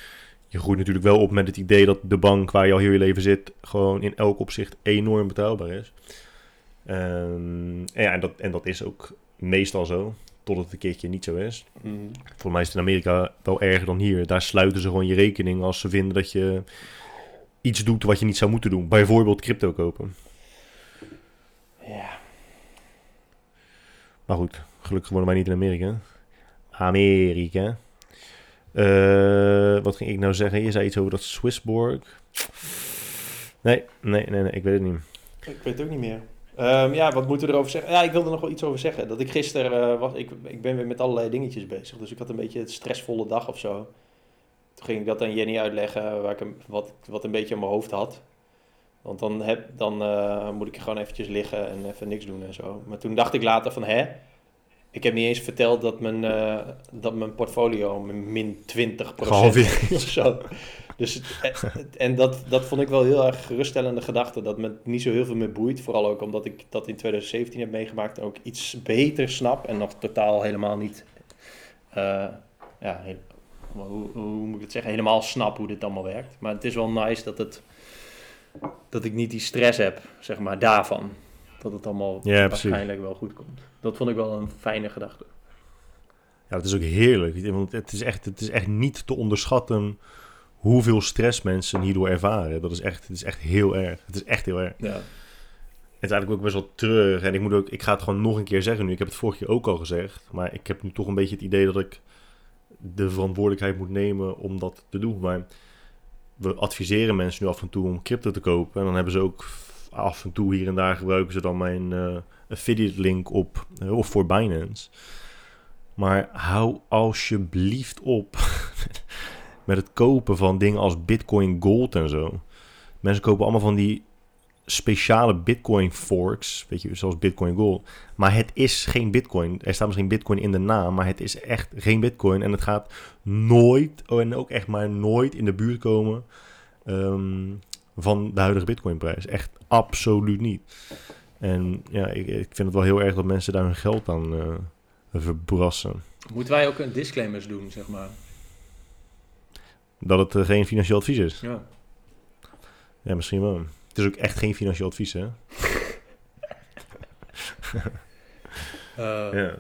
A: Je groeit natuurlijk wel op met het idee dat de bank waar je al heel je leven zit, gewoon in elk opzicht enorm betrouwbaar is. Ehm, en, ja, en, dat, en dat is ook meestal zo, totdat het een keertje niet zo is.
B: Mm.
A: Volgens mij is het in Amerika wel erger dan hier. Daar sluiten ze gewoon je rekening als ze vinden dat je iets doet wat je niet zou moeten doen. Bijvoorbeeld crypto kopen.
B: Ja,
A: Maar goed, gelukkig wonen wij niet in Amerika. Amerika. Eh, wat ging ik nou zeggen? Je zei iets over dat Swissborg. Nee, nee, nee, nee, ik weet het niet.
B: ik weet het ook niet meer. Ehm, ja, wat moeten we erover zeggen? Ja, ik wilde nog wel iets over zeggen. Dat ik gisteren eh, was, ik, ik ben weer met allerlei dingetjes bezig. Dus ik had een beetje een stressvolle dag of zo. Toen ging ik dat aan Jenny uitleggen, waar ik wat, wat een beetje in mijn hoofd had. Want dan, heb, dan eh, moet ik gewoon eventjes liggen en even niks doen en zo. Maar toen dacht ik later van, hè? Ik heb niet eens verteld dat mijn, eh, dat mijn portfolio min 20%
A: Gehalveerd.
B: of zo. Dus, het- het- en dat, dat vond ik wel heel erg geruststellende gedachte. Dat me niet zo heel veel meer boeit. Vooral ook omdat ik dat in 2017 heb meegemaakt. En ook iets beter snap. En nog totaal helemaal niet... eh, ja, hoe, hoe moet ik het zeggen, helemaal snap hoe dit allemaal werkt. Maar het is wel nice dat, het, dat ik niet die stress heb, zeg maar, daarvan. Dat het allemaal
A: Ja, precies.
B: waarschijnlijk wel goed komt. Dat vond ik wel een fijne gedachte.
A: Ja, dat is ook heerlijk. Want het is echt, het is echt niet te onderschatten hoeveel stress mensen hierdoor ervaren. Dat is echt, het is echt heel erg. Het is echt heel erg.
B: Ja.
A: Het is eigenlijk ook best wel terug. En ik, moet ook, ik ga het gewoon nog een keer zeggen nu. Ik heb het vorige keer ook al gezegd. Maar ik heb nu toch een beetje het idee dat ik de verantwoordelijkheid moet nemen om dat te doen. Maar we adviseren mensen nu af en toe om crypto te kopen. En dan hebben ze ook af en toe hier en daar gebruiken ze dan mijn eh, affiliate link op. eh, of voor Binance. Maar hou alsjeblieft op met het kopen van dingen als Bitcoin Gold en zo. Mensen kopen allemaal van die speciale Bitcoin forks, weet je, zoals Bitcoin Gold. Maar het is geen Bitcoin. Er staat misschien Bitcoin in de naam, maar het is echt geen Bitcoin. En het gaat nooit, oh, en ook echt maar nooit in de buurt komen ehm, van de huidige Bitcoinprijs. Echt absoluut niet. En ja, ik, ik vind het wel heel erg dat mensen daar hun geld aan eh, verbrassen.
B: Moeten wij ook een disclaimers doen, zeg maar?
A: Dat het eh, geen financieel advies is.
B: Ja.
A: Ja, misschien wel. Is ook echt geen financieel advies, hè?
B: Eh,
A: Ja.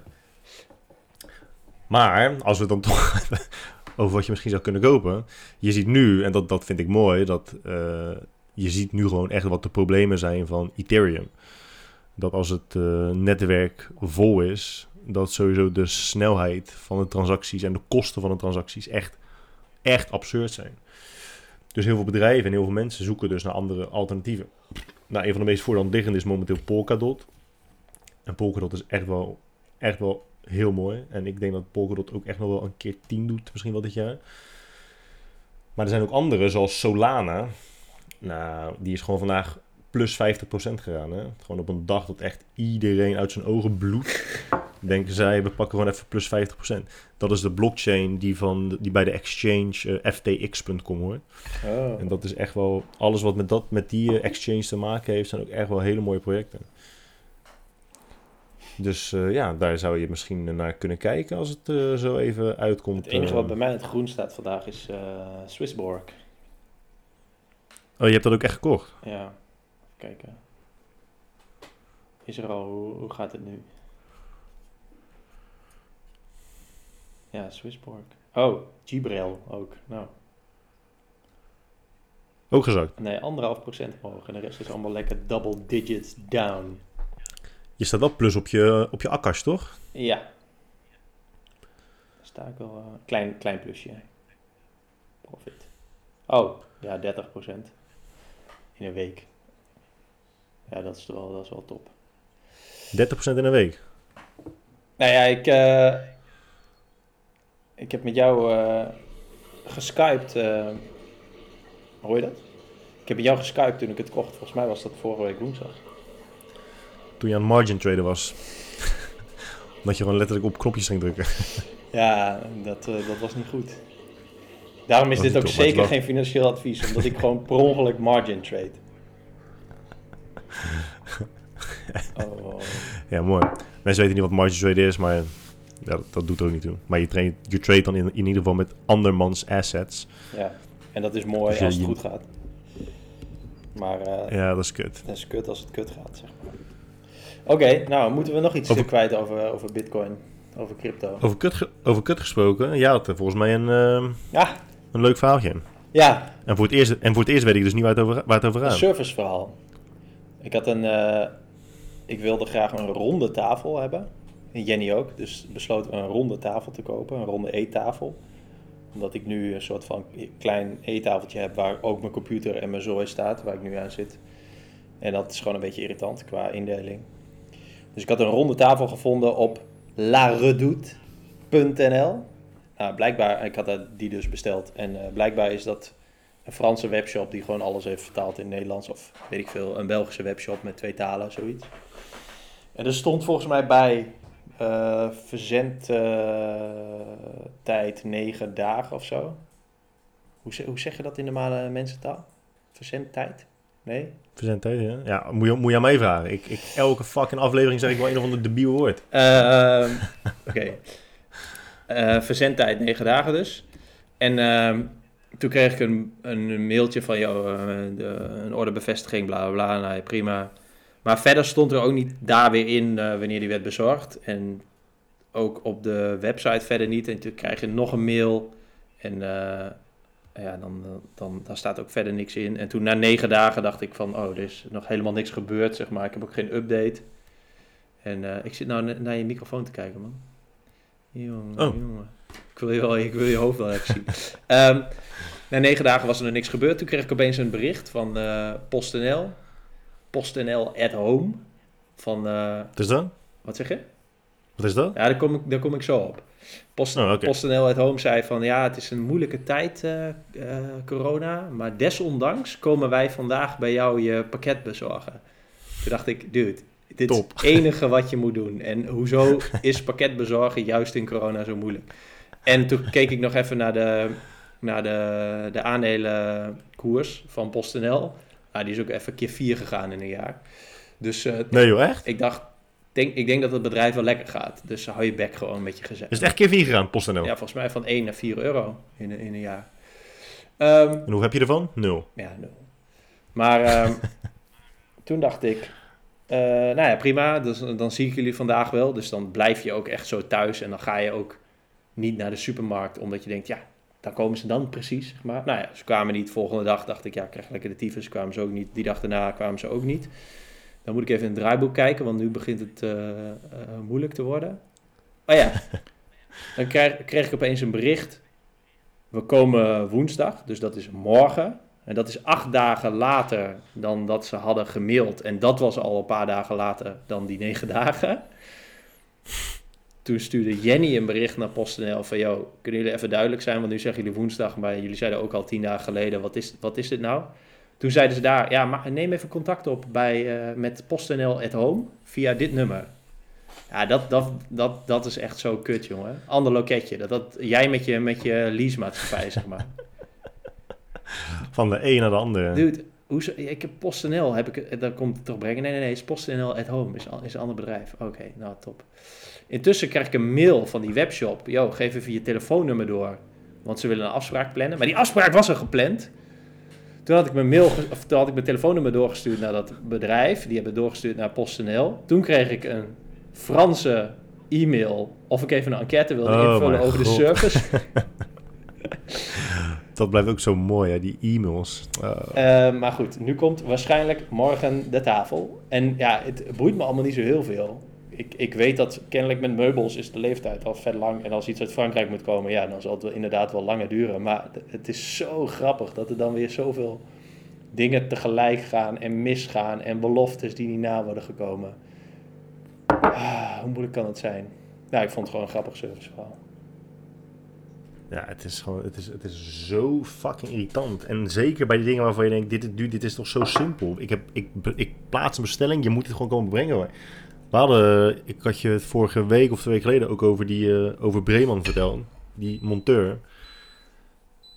A: Maar, als we dan toch hebben over wat je misschien zou kunnen kopen. Je ziet nu, en dat, dat vind ik mooi, dat eh, je ziet nu gewoon echt wat de problemen zijn van Ethereum. Dat als het eh, netwerk vol is, dat sowieso de snelheid van de transacties en de kosten van de transacties echt, echt absurd zijn. Dus heel veel bedrijven en heel veel mensen zoeken dus naar andere alternatieven. Nou, een van de meest voor de hand liggende is momenteel Polkadot. En Polkadot is echt wel, echt wel heel mooi. En ik denk dat Polkadot ook echt nog wel een keer 10 doet, misschien wel dit jaar. Maar er zijn ook andere, zoals Solana. Nou, die is gewoon vandaag plus 50% gegaan. Hè? Gewoon op een dag dat echt iedereen uit zijn ogen bloedt. Denken zij, we pakken gewoon even plus 50%. Dat is de blockchain die, van, die bij de exchange eh, ftx.com hoort.
B: oh.
A: En dat is echt wel, alles wat met, dat, met die eh, exchange te maken heeft, zijn ook echt wel hele mooie projecten. Dus eh, ja, daar zou je misschien naar kunnen kijken als het zo even uitkomt.
B: Het enige wat bij mij in het groen staat vandaag is Swissborg.
A: Oh, je hebt dat ook echt gekocht?
B: Ja, kijken. Is er al, hoe, hoe gaat het nu? Ja, Swissborg. Oh, Gibrel ook. Nou,
A: Ook gezakt.
B: nee, anderhalf procent omhoog. En de rest is allemaal lekker double digits down.
A: Je staat wel plus op je, op je akkas, toch?
B: Ja. Daar sta ik wel een klein, klein plusje. Profit. Oh, ja, 30 procent. In een week. Ja, dat is wel, dat is wel top.
A: 30% in een week.
B: Nou ja, ik, eh, ik heb met jou eh geskyped. eh, hoor je dat? Ik heb met jou geskyped toen ik het kocht. Volgens mij was dat vorige week woensdag.
A: Toen je aan margin trader was. Omdat je gewoon letterlijk op knopjes ging drukken.
B: Ja, dat, eh, dat was niet goed. Daarom is dit ook
A: top,
B: zeker geen financieel advies. Omdat ik gewoon per ongeluk margin trade. Oh.
A: Ja, mooi. Mensen weten niet wat margin trader is, maar ja, dat, dat doet er ook niet toe. Maar je, traint, je trade dan in, in ieder geval met andermans assets.
B: Ja, en dat is mooi
A: Dus
B: als het
A: je-
B: goed gaat. Maar eh
A: Ja, dat is kut.
B: het is kut als het kut gaat, zeg maar. Oké, nou moeten we nog iets
A: Over-
B: eh, kwijt over, over bitcoin, over crypto.
A: Over kut, over kut gesproken, ja, dat volgens mij een, ehm,
B: Ja,
A: een leuk verhaaltje.
B: ja,
A: En voor, het eerst, en voor het eerst weet ik dus niet waar het over, waar het over
B: een
A: gaat.
B: serviceverhaal. Ik had een, eh, ik wilde graag een ronde tafel hebben. En Jenny ook, dus besloten we een ronde tafel te kopen, een ronde eettafel. Omdat ik nu een soort van klein eettafeltje heb waar ook mijn computer en mijn zooi staat, waar ik nu aan zit. En dat is gewoon een beetje irritant qua indeling. Dus ik had een ronde tafel gevonden op laredoute.nl. Nou, blijkbaar, ik had die dus besteld. En eh, blijkbaar is dat een Franse webshop die gewoon alles heeft vertaald in Nederlands. Of weet ik veel, een Belgische webshop met twee talen, zoiets. En er stond volgens mij bij eh verzendtijd negen dagen of zo. Hoe, hoe zeg je dat in normale mensentaal? Verzendtijd? Nee?
A: Verzendtijd, ja. Ja, moet je, moet je aan mij vragen. Ik, ik, elke fucking aflevering zeg ik wel een of ander debiel woord.
B: Ehm, Oké. eh, verzendtijd 9 dagen dus. En ehm, toen kreeg ik een, een mailtje van, jou, de, een ordebevestiging, bla bla bla. Nou, ja, prima. Maar verder stond er ook niet daar weer in eh, wanneer die werd bezorgd. En ook op de website verder niet. En toen krijg je nog een mail. En eh, ja, dan, dan, dan staat ook verder niks in. En toen na negen dagen dacht ik van, oh, er is nog helemaal niks gebeurd, zeg maar. Ik heb ook geen update. En eh, ik zit nou naar je microfoon te kijken, man. Jongen, oh. jongen. Ik wil, je wel, ik wil je hoofd wel even zien. um, na negen dagen was er nog niks gebeurd. Toen kreeg ik opeens een bericht van uh, PostNL. PostNL at home. Van, uh,
A: Wat is dat?
B: Wat zeg je?
A: Wat is dat?
B: Ja, daar kom ik, daar kom ik zo op. Post, oh, PostNL at home zei van ja, het is een moeilijke tijd, uh, uh, corona. Maar desondanks komen wij vandaag bij jou je pakket bezorgen. Toen dacht ik, dude, dit Top. is het enige wat je moet doen. En hoezo is pakket bezorgen juist in corona zo moeilijk? En toen keek ik nog even naar de, naar de, de aandelenkoers van PostNL. Nou, die is ook even keer vier gegaan in een jaar. Dus uh,
A: nee joh, echt?
B: Ik dacht, denk, ik denk dat het bedrijf wel lekker gaat. Dus hou je bek gewoon een beetje gezet.
A: Is het echt keer vier gegaan, PostNL?
B: Ja, volgens mij van 1 naar 4 euro in, in een jaar.
A: Um, en hoe heb je ervan? Nul.
B: Ja, nul. Maar um, toen dacht ik, uh, nou ja, prima, dus, dan zie ik jullie vandaag wel. Dus dan blijf je ook echt zo thuis en dan ga je ook niet naar de supermarkt, omdat je denkt, ja, daar komen ze dan precies, zeg maar. Nou ja, ze kwamen niet. Volgende dag dacht ik, ja, ik krijg lekker de tyfus. Kwamen ze ook niet. Die dag daarna kwamen ze ook niet. Dan moet ik even in het draaiboek kijken, want nu begint het uh, uh, moeilijk te worden. Oh ja, dan krijg, kreeg ik opeens een bericht. We komen woensdag, dus dat is morgen. En dat is acht dagen later dan dat ze hadden gemaild. En dat was al een paar dagen later dan die negen dagen toen stuurde Jenny een bericht naar PostNL van... ...joh, kunnen jullie even duidelijk zijn? Want nu zeggen jullie woensdag, maar jullie zeiden ook al tien dagen geleden... ...wat is, wat is dit nou? Toen zeiden ze daar, ja, maar neem even contact op bij, uh, met PostNL at home via dit nummer. Ja, dat, dat, dat, dat is echt zo kut, jongen. Ander loketje. Dat, dat, jij met je, met je leasemaatschappij, zeg maar.
A: Van de een naar de andere.
B: Dude, hoe, ik heb PostNL, heb ik, dat komt het toch brengen? Nee, nee, nee, is PostNL at home, is, is een ander bedrijf. Oké, nou, top. Intussen krijg ik een mail van die webshop. Yo, geef even je telefoonnummer door. Want ze willen een afspraak plannen. Maar die afspraak was al gepland. Toen had ik mijn, mail, of toen had ik mijn telefoonnummer doorgestuurd naar dat bedrijf. Die hebben doorgestuurd naar PostNL. Toen kreeg ik een Franse e-mail of ik even een enquête wilde oh invullen over de service.
A: dat blijft ook zo mooi, hè, die e-mails.
B: Uh. maar goed, nu komt waarschijnlijk morgen de tafel. En ja, het boeit me allemaal niet zo heel veel ik, ik weet dat kennelijk met meubels is de leeftijd al vet lang. En als iets uit Frankrijk moet komen, ja, dan zal het inderdaad wel langer duren. Maar het is zo grappig dat er dan weer zoveel dingen tegelijk gaan en misgaan. En beloftes die niet na worden gekomen. Ah, hoe moeilijk kan het zijn? Nou, ik vond het gewoon een grappig serviceverhaal.
A: Ja, het is gewoon, het is, het is zo fucking irritant. En zeker bij die dingen waarvan je denkt, dit, dit, dit is toch zo simpel. Ik, heb, ik, ik plaats een bestelling, je moet het gewoon komen brengen. Hoor. We hadden, ik had je het vorige week of twee weken geleden ook over, die, uh, over Breeman verteld. Die monteur.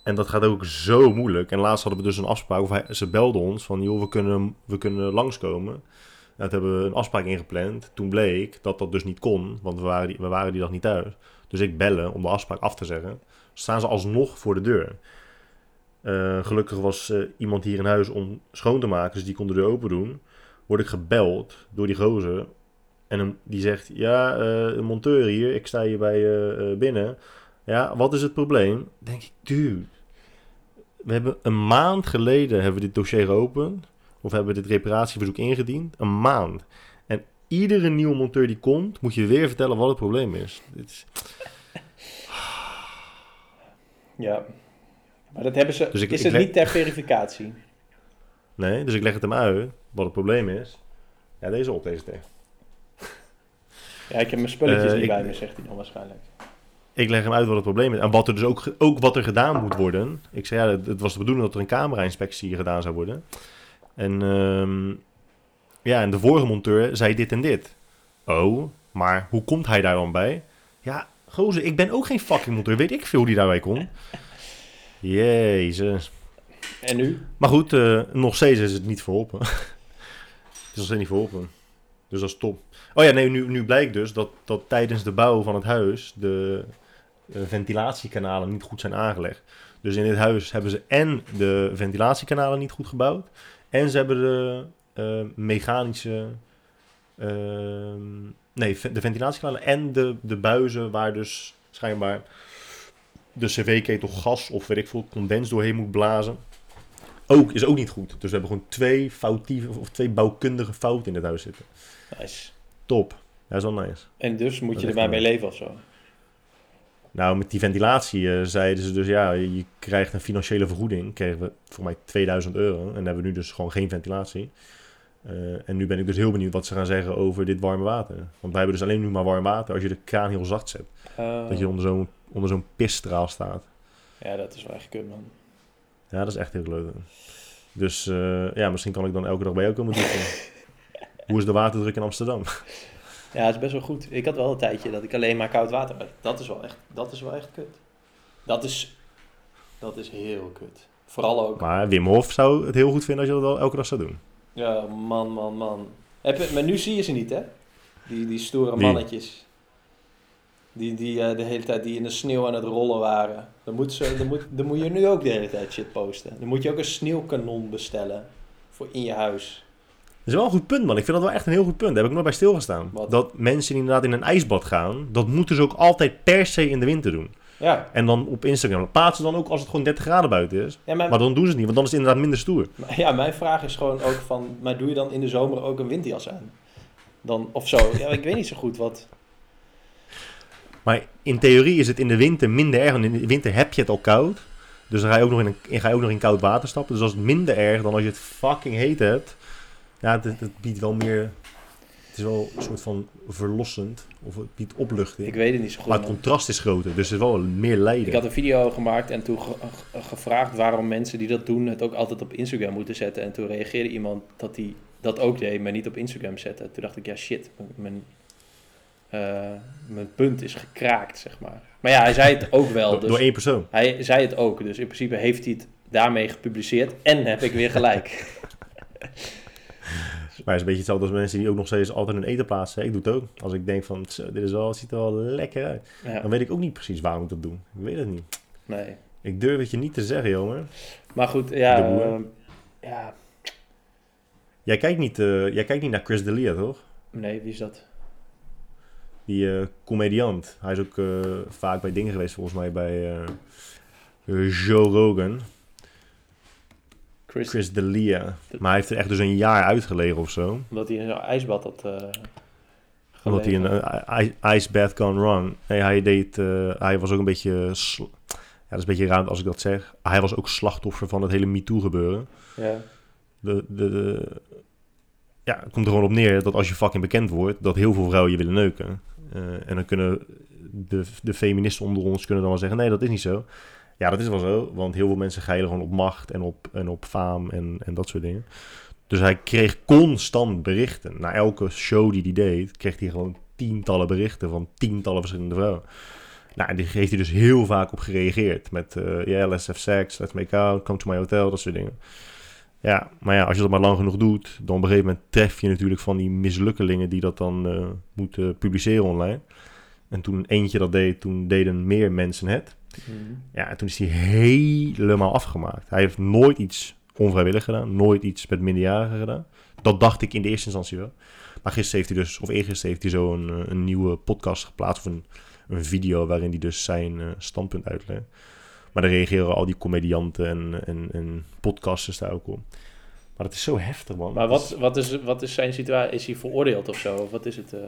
A: En dat gaat ook zo moeilijk. En laatst hadden we dus een afspraak. Of hij, ze belden ons van, joh, we kunnen, we kunnen langskomen. En toen hebben we een afspraak ingepland. Toen bleek dat dat dus niet kon, want we waren die, we waren die dag niet thuis. Dus ik bellen om de afspraak af te zeggen. Staan ze alsnog voor de deur. Uh, gelukkig was uh, iemand hier in huis om schoon te maken, dus die kon de deur open doen. Word ik gebeld door die gozer en die zegt, ja, uh, een monteur hier, ik sta hier bij uh, binnen. Ja, wat is het probleem? denk ik, dude, we hebben een maand geleden hebben we dit dossier geopend. Of hebben we dit reparatieverzoek ingediend. Een maand. En iedere nieuwe monteur die komt, moet je weer vertellen wat het probleem is. Dit is...
B: Ja, maar dat hebben ze. Dus ik, is het niet ter verificatie?
A: Nee, dus ik leg het hem uit wat het probleem is. Ja, deze op deze tegen.
B: Ja, ik heb mijn spulletjes uh, niet bij me, zegt hij dan waarschijnlijk.
A: Ik leg hem uit wat het probleem is. En wat er dus ook, ook wat er gedaan moet worden. Ik zei, ja, het was de bedoeling dat er een camera-inspectie gedaan zou worden. En, um, ja, en de vorige monteur zei dit en dit. Oh, maar hoe komt hij daar dan bij? Gozer, ik ben ook geen fucking monteur. Weet ik veel hoe die daarbij komt. Jezus.
B: En nu?
A: Maar goed, uh, nog steeds is het niet verholpen. het is nog steeds niet verholpen. Dus dat is top. Oh ja, nee, nu, nu blijkt dus dat, dat tijdens de bouw van het huis de eh, ventilatiekanalen niet goed zijn aangelegd. Dus in dit huis hebben ze en de ventilatiekanalen niet goed gebouwd. En ze hebben de eh, mechanische. Ehm, nee, de ventilatiekanalen en de, de buizen waar dus schijnbaar de cv-ketel gas of weet ik veel condens doorheen moet blazen. Ook, is ook niet goed. Dus we hebben gewoon twee foutieve of twee bouwkundige fouten in het huis zitten.
B: Nice.
A: Top. Dat is wel nice.
B: En dus moet
A: Dat
B: je er maar mee leven of zo.
A: Nou, met die ventilatie eh, zeiden ze dus ja, je krijgt een financiële vergoeding. Kregen we voor mij 2000 euro. En hebben we nu dus gewoon geen ventilatie. Eh, en nu ben ik dus heel benieuwd wat ze gaan zeggen over dit warme water. Want wij hebben dus alleen nu maar warm water als je de kraan heel zacht zet.
B: Eh,
A: Dat je onder zo'n onder zo'n pisstraal staat.
B: Ja, dat is wel echt kut, man.
A: Ja, dat is echt heel leuk. Dus eh, ja, misschien kan ik dan elke dag bij jou komen douchen. Hoe is de waterdruk in Amsterdam?
B: Ja, het is best wel goed. Ik had wel een tijdje dat ik alleen maar koud water had. Dat is wel echt, dat is wel echt kut. Dat is, dat is heel kut. Vooral ook.
A: Maar Wim Hof zou het heel goed vinden als je dat wel elke dag zou doen.
B: Ja, man, man, man. Heb je, maar nu zie je ze niet, hè? Die, die stoere
A: Wie?
B: mannetjes. Die, die eh, de hele tijd die in de sneeuw aan het rollen waren. Dan moet, ze, dan, moet, dan moet je nu ook de hele tijd shit posten. Dan moet je ook een sneeuwkanon bestellen. Voor in je huis.
A: Dat is wel een goed punt, man. Ik vind dat wel echt een heel goed punt. Daar heb ik nooit bij stilgestaan.
B: Wat?
A: Dat mensen inderdaad in een ijsbad gaan, dat moeten ze ook altijd per se in de winter doen.
B: Ja,
A: En dan op Instagram. Plaatsen dan ook als het gewoon 30 graden buiten is.
B: ja, maar,
A: Maar dan doen ze het niet, want dan is het inderdaad minder stoer.
B: ja, mijn vraag is gewoon ook van... Maar doe je dan in de zomer ook een winterjas aan? Dan, of zo. Ja, ik weet niet zo goed wat...
A: Maar in theorie is het in de winter minder erg. Want in de winter heb je het al koud. Dus dan ga je ook nog in, een, ga je ook nog in koud water stappen. Dus dat is minder erg dan als je het fucking heet hebt. Ja, het, het biedt wel meer... Het is wel een soort van verlossend. Of het biedt opluchting.
B: Ik weet het niet zo goed.
A: maar het
B: man.
A: contrast is groter. Dus het is wel meer lijden.
B: Ik had een video gemaakt en toen ge- ge- gevraagd waarom mensen die dat doen het ook altijd op Instagram moeten zetten. En toen reageerde iemand dat hij dat ook deed, maar niet op Instagram zette. Toen dacht ik, ja shit, mijn, eh, mijn punt is gekraakt, zeg maar. Maar ja, hij zei het ook wel. Dus
A: door één persoon.
B: hij zei het ook, dus in principe heeft hij het daarmee gepubliceerd en heb ik weer gelijk.
A: Maar het is een beetje hetzelfde als mensen die ook nog steeds altijd hun eten plaatsen. Ik doe het ook. Als ik denk van, zo, dit is wel, ziet er wel lekker uit.
B: Ja,
A: Dan weet ik ook niet precies waarom ik dat doe. Ik weet het niet.
B: nee.
A: Ik durf het je niet te zeggen, jongen.
B: Maar goed, ja,
A: De boer.
B: eh, ja,
A: Jij kijkt niet, eh, jij kijkt niet naar Chris D'Elia, toch?
B: nee, wie is dat?
A: Die eh, comediant. Hij is ook eh, vaak bij dingen geweest, volgens mij, bij Joe Rogan.
B: Chris,
A: Chris D'Elia. Maar hij heeft er echt dus een jaar uitgelegen of zo.
B: omdat hij in zo'n ijsbad had eh
A: Omdat hij een eh, i- ice bath gone wrong. Nee, hij deed, eh, hij was ook een beetje, ja, dat is een beetje raar als ik dat zeg. Hij was ook slachtoffer van het hele MeToo gebeuren.
B: Ja.
A: De, de, de- ja, het komt er gewoon op neer dat als je fucking bekend wordt, dat heel veel vrouwen je willen neuken. En dan kunnen de, de feministen onder ons kunnen dan wel zeggen, nee, dat is niet zo. Ja, dat is wel zo, want heel veel mensen geilen gewoon op macht en op, en op faam en, en dat soort dingen. Dus hij kreeg constant berichten. Na elke show die hij deed, kreeg hij gewoon tientallen berichten van tientallen verschillende vrouwen. Nou, en die heeft hij dus heel vaak op gereageerd. Met, eh ja, let's have sex, let's make out, come to my hotel, dat soort dingen. Ja, maar ja, als je dat maar lang genoeg doet, dan op een gegeven moment tref je natuurlijk van die mislukkelingen die dat dan eh, moeten publiceren online. En toen eentje dat deed, toen deden meer mensen het. Ja, en toen is hij helemaal afgemaakt. Hij heeft nooit iets onvrijwillig gedaan, nooit iets met minderjarigen gedaan. Dat dacht ik in de eerste instantie wel. Maar gisteren heeft hij dus, of eergisteren heeft hij zo een, eh, een nieuwe podcast geplaatst, of een, een video waarin hij dus zijn eh, standpunt uitlegt. Maar daar reageren al die comedianten en, en, en podcasters daar ook op. Maar het is zo heftig, man.
B: Maar wat, wat, is, wat is zijn situatie? Is hij veroordeeld of zo? Of wat is het eh,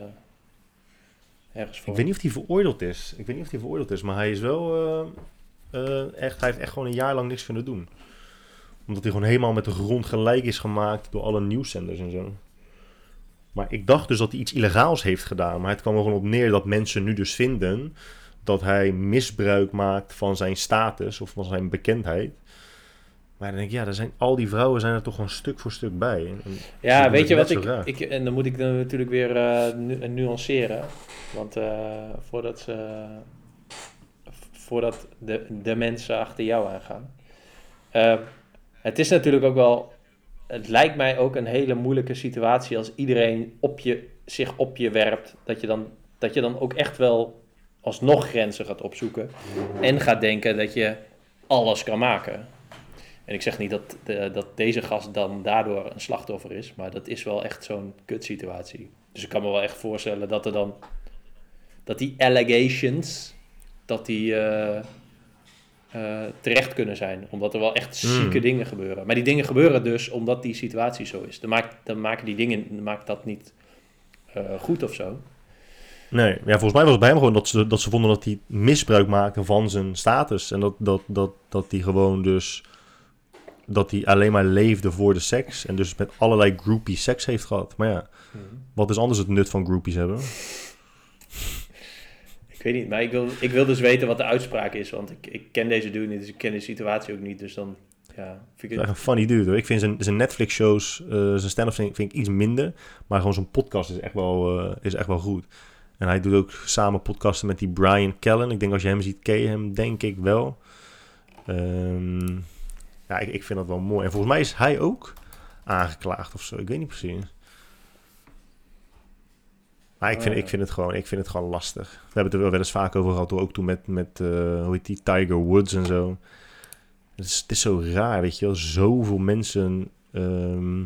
B: ergens voor?
A: Ik weet niet of hij veroordeeld is. Ik weet niet of hij veroordeeld is, maar hij is wel eh, eh, echt. Hij heeft echt gewoon een jaar lang niks kunnen doen. Omdat hij gewoon helemaal met de grond gelijk is gemaakt door alle nieuwszenders en zo. Maar ik dacht dus dat hij iets illegaals heeft gedaan. Maar het kwam er gewoon op neer dat mensen nu dus vinden dat hij misbruik maakt van zijn status of van zijn bekendheid. Maar dan denk ik, ja, er zijn, al die vrouwen zijn er toch gewoon stuk voor stuk bij. En- en-
B: Ja, weet je wat ik, ik... En dan moet ik dan natuurlijk weer eh, nu, nuanceren. Want eh, voordat, ze, voordat de, de mensen achter jou aangaan. Eh, het is natuurlijk ook wel... Het lijkt mij ook een hele moeilijke situatie als iedereen op je, zich op je werpt. Dat je, dan, dat je dan ook echt wel alsnog grenzen gaat opzoeken. En gaat denken dat je alles kan maken. En ik zeg niet dat, de, dat deze gast dan daardoor een slachtoffer is, maar dat is wel echt zo'n kutsituatie. Dus ik kan me wel echt voorstellen dat er dan, dat die allegations, dat die eh, eh, terecht kunnen zijn. Omdat er wel echt zieke
A: Hmm.
B: dingen gebeuren. Maar die dingen gebeuren dus omdat die situatie zo is. Dan, maakt, dan maken die dingen, dan maakt dat niet eh, goed of zo.
A: Nee, ja, volgens mij was het bij hem gewoon dat ze, dat ze vonden dat hij misbruik maakte van zijn status. En dat, dat, dat, dat hij gewoon dus... Dat hij alleen maar leefde voor de seks. En dus met allerlei groupie seks heeft gehad. Maar ja, wat is anders het nut van groupies hebben?
B: Ik weet niet, maar ik wil, ik wil dus weten wat de uitspraak is. Want ik, ik ken deze dude niet, dus ik ken de situatie ook niet. Dus dan, ja, vind ik
A: Het een funny dude hoor. Ik vind zijn, zijn Netflix-shows, eh, zijn stand-up vind, vind ik iets minder. Maar gewoon zijn podcast is echt, wel, eh, is echt wel goed. En hij doet ook samen podcasten met die Brian Callen. Ik denk als je hem ziet, ken je hem denk ik wel. Ehm, ja, ik, ik vind dat wel mooi. En volgens mij is hij ook aangeklaagd of zo. Ik weet niet precies. Maar ik vind,
B: Oh,
A: ik vind, het, gewoon, ik vind het gewoon lastig. We hebben het er wel wel eens vaak over gehad. Ook toen met, met eh, hoe heet die, Tiger Woods en zo. Het is, het is zo raar, weet je wel. Zoveel mensen ehm,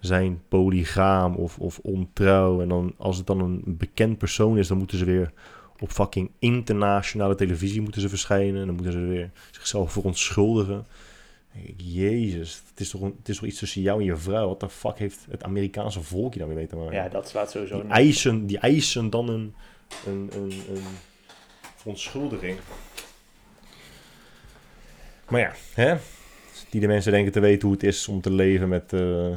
A: zijn polygaam of, of ontrouw. En dan, als het dan een bekend persoon is, dan moeten ze weer op fucking internationale televisie moeten ze verschijnen. En dan moeten ze weer zichzelf verontschuldigen. Jezus, het is, toch een, het is toch iets tussen jou en je vrouw. Wat de fuck heeft het Amerikaanse volkje dan weer mee te maken?
B: Ja, dat slaat sowieso...
A: die, eisen, die eisen dan een, een, een, een verontschuldiging. Maar ja, hè? die de mensen denken te weten hoe het is om te leven met eh,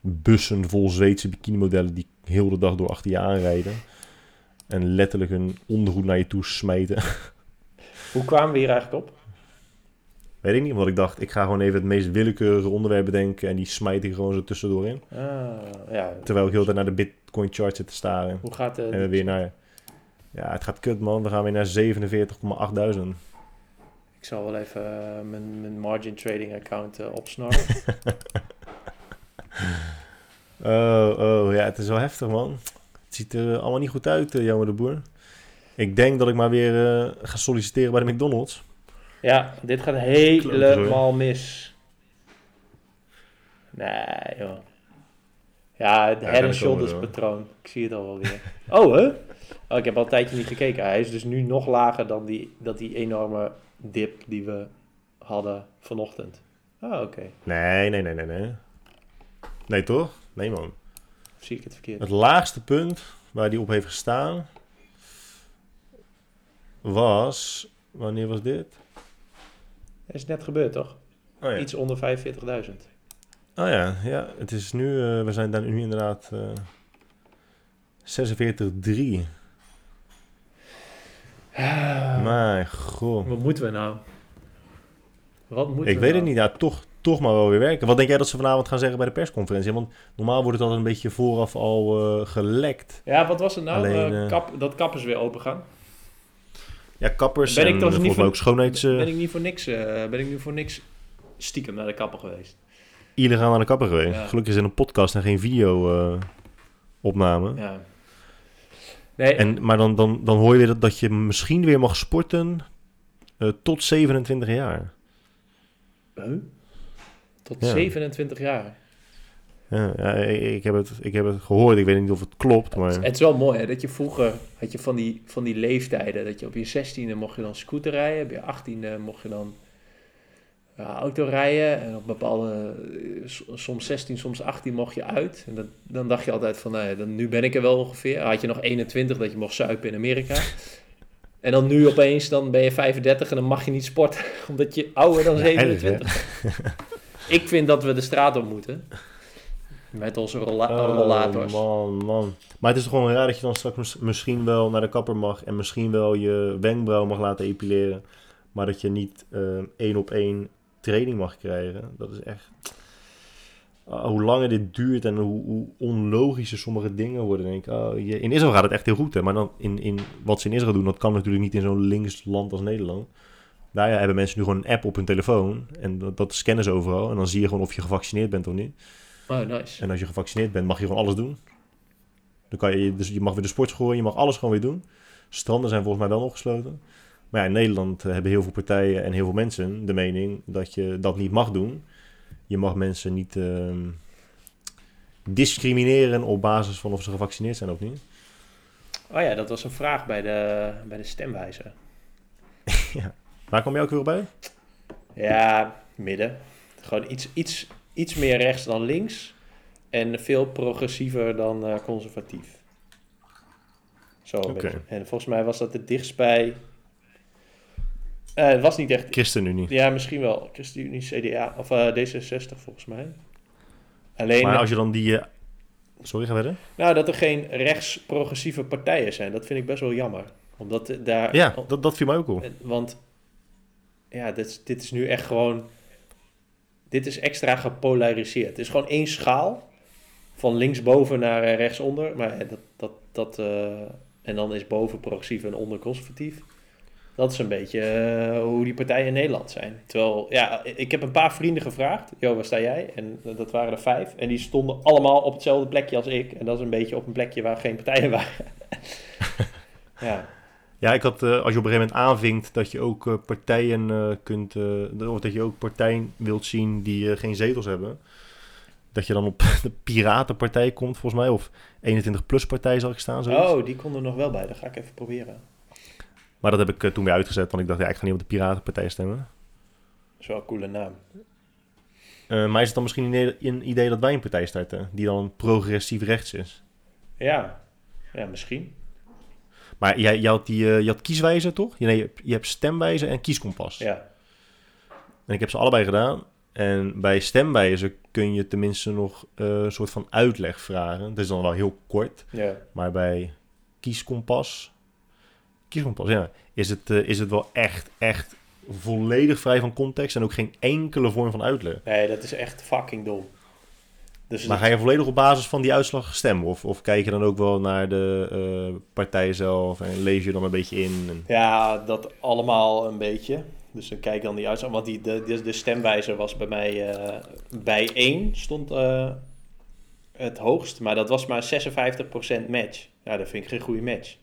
A: bussen vol Zweedse bikinimodellen die heel de dag door achter je aanrijden. En letterlijk een ondergoed naar je toe smijten.
B: Hoe kwamen we hier eigenlijk op?
A: Weet ik niet, want ik dacht, ik ga gewoon even het meest willekeurige onderwerp bedenken en die smijt ik gewoon zo tussendoor in.
B: Ah, ja,
A: Terwijl ik heel tijd naar de Bitcoin chart zit te staren.
B: hoe gaat de...
A: En we weer naar... Ja, het gaat kut man. We gaan weer naar 47,8
B: Ik zal wel even eh, mijn, mijn margin trading account eh, opsnorren.
A: Oh, oh, ja, het is wel heftig man. Het ziet er allemaal niet goed uit, uh, Jammer de Boer. Ik denk dat ik maar weer eh, ga solliciteren bij de McDonald's.
B: ja, dit gaat helemaal mis. Nee, joh. Ja, het
A: Ja,
B: head and shoulders patroon. Ik zie het al wel weer. Oh, hè? Oh, ik heb al een tijdje niet gekeken. Hij is dus nu nog lager dan die, dat die enorme dip die we hadden vanochtend. Ah, oké.
A: Nee, nee, nee, nee, nee. Nee, toch? Nee, man.
B: Zie ik het verkeerd?
A: Het laagste punt waar die op heeft gestaan was... Wanneer was dit?
B: Het is net gebeurd, toch?
A: Oh ja,
B: Iets onder 45.000.
A: oh, ja, ja het is nu... eh, we zijn daar nu inderdaad... eh 46,3. Mijn god.
B: Wat moeten we nou? Wat moeten
A: Ik
B: we
A: weet
B: nou?
A: het niet. Ja, toch, toch maar wel weer werken. Wat denk jij dat ze vanavond gaan zeggen bij de persconferentie? Want normaal wordt het altijd een beetje vooraf al eh, gelekt.
B: Ja, wat was het nou?
A: Alleen,
B: Eh,
A: eh,
B: kap, dat kappers weer open gaan.
A: Ja, kappers
B: Ben ik
A: en
B: toch niet van-
A: ook schoonheids... eh,
B: Ben ik niet voor niks, ben ik nu voor niks stiekem naar de kapper geweest?
A: illegaal aan de kapper geweest.
B: Ja.
A: Gelukkig is het een podcast en geen video opname.
B: Ja. Nee,
A: En, maar dan, dan, dan hoor je weer dat, dat je misschien weer mag sporten tot 27 jaar.
B: Huh? Tot
A: Ja.
B: 27 jaar.
A: Ja, ja, ik, heb het, ik heb het gehoord. Ik weet niet of het klopt, maar...
B: Het is wel mooi hè, dat je vroeger had je van die, van die leeftijden. Dat je op je 16e mocht je dan scooter rijden. Op je 18e mocht je dan ja, auto rijden. En op bepaalde, eh, soms 16, soms 18 mocht je uit. En dat, dan dacht je altijd van, nou ja, dan, nu ben ik er wel ongeveer. Had je nog 21 dat je mocht zuipen in Amerika. En dan nu opeens, dan ben je 35 en dan mag je niet sporten. Omdat je ouder dan
A: Ja, erg, hè?
B: 27 Ik vind dat we de straat op moeten. Met onze rolla
A: Oh,
B: rollators.
A: man, man. Maar het is toch gewoon raar dat je dan straks mis- misschien wel naar de kapper mag en misschien wel je wenkbrauw mag laten epileren, maar dat je niet eh, één op één training mag krijgen. Dat is echt. Ah, hoe langer dit duurt en hoe, hoe onlogischer sommige dingen worden, denk ik. oh, je, in Israël gaat het echt heel goed, hè? maar dan in, in wat ze in Israël doen, dat kan natuurlijk niet in zo'n links land als Nederland. Daar ja, hebben mensen nu gewoon een app op hun telefoon en dat, dat scannen ze overal en dan zie je gewoon of je gevaccineerd bent of niet.
B: Oh, nice.
A: En als je gevaccineerd bent, mag je gewoon alles doen. Dan kan je, dus je mag weer de sportschool in, je mag alles gewoon weer doen. Stranden zijn volgens mij wel nog gesloten. Maar ja, in Nederland eh, hebben heel veel partijen en heel veel mensen de mening dat je dat niet mag doen. Je mag mensen niet ehm, discrimineren op basis van of ze gevaccineerd zijn of niet.
B: Oh ja, dat was een vraag bij de, bij de stemwijzer.
A: Waar kom je ook weer bij?
B: Ja, midden. Gewoon iets, iets, iets meer rechts dan links. En veel progressiever dan eh, conservatief. Zo. beetje. En volgens mij was dat het dichtst bij. Eh, het was niet echt.
A: ChristenUnie.
B: Ja, misschien wel. ChristenUnie, CDA of eh, D66 volgens mij. Alleen.
A: Maar als je dan die... Sorry, ga verder.
B: Nou, dat er geen rechts-progressieve partijen zijn, dat vind ik best wel jammer. Omdat daar.
A: Ja, dat, dat viel mij ook op.
B: Want ja, dit, dit is nu echt gewoon. Dit is extra gepolariseerd. Het is gewoon één schaal. Van linksboven naar eh, rechtsonder. Maar ja, dat, dat, dat, eh, en dan is boven progressief en onder conservatief. Dat is een beetje eh, hoe die partijen in Nederland zijn. Terwijl, ja, ik heb een paar vrienden gevraagd. Jo, waar sta jij? En dat waren er vijf. En die stonden allemaal op hetzelfde plekje als ik. En dat is een beetje op een plekje waar geen partijen waren. ja.
A: Ja, ik had, eh, als je op een gegeven moment aanvinkt dat je ook eh, partijen eh, kunt, of dat je ook partijen wilt zien die geen zetels hebben, dat je dan op de Piratenpartij komt, volgens mij, of 21 plus partij zag ik staan. Zoiets.
B: Oh, die kon er nog wel bij. Dat ga ik even proberen.
A: Maar dat heb ik toen weer uitgezet, want ik dacht, ja, ik ga niet op de Piratenpartij stemmen.
B: Dat is wel een coole naam.
A: Maar is het dan misschien een idee- een idee dat wij een partij starten, die dan progressief rechts is?
B: Ja, ja misschien.
A: Maar jij, jij had die, eh, je had kieswijzer, toch? Nee, je, hebt- je hebt stemwijzer en kieskompas.
B: Ja.
A: En ik heb ze allebei gedaan. En bij stemwijzer kun je tenminste nog eh, een soort van uitleg vragen. Dat is dan wel heel kort.
B: ja.
A: Maar bij kieskompas... Kieskompas, ja. Is het, eh, is het wel echt, echt volledig vrij van context. En ook geen enkele vorm van uitleg.
B: Nee, dat is echt fucking dom. Dus
A: Maar ga je volledig op basis van die uitslag stemmen? Of, of kijk je dan ook wel naar de eh, partij zelf en lees je dan een beetje in? En...
B: Ja, dat allemaal een beetje. Dus dan kijk dan die uitslag. Want die, de, de, de stemwijzer was bij mij eh, bij 1 stond eh, het hoogst. Maar dat was maar 56% match. Ja, dat vind ik geen goede match.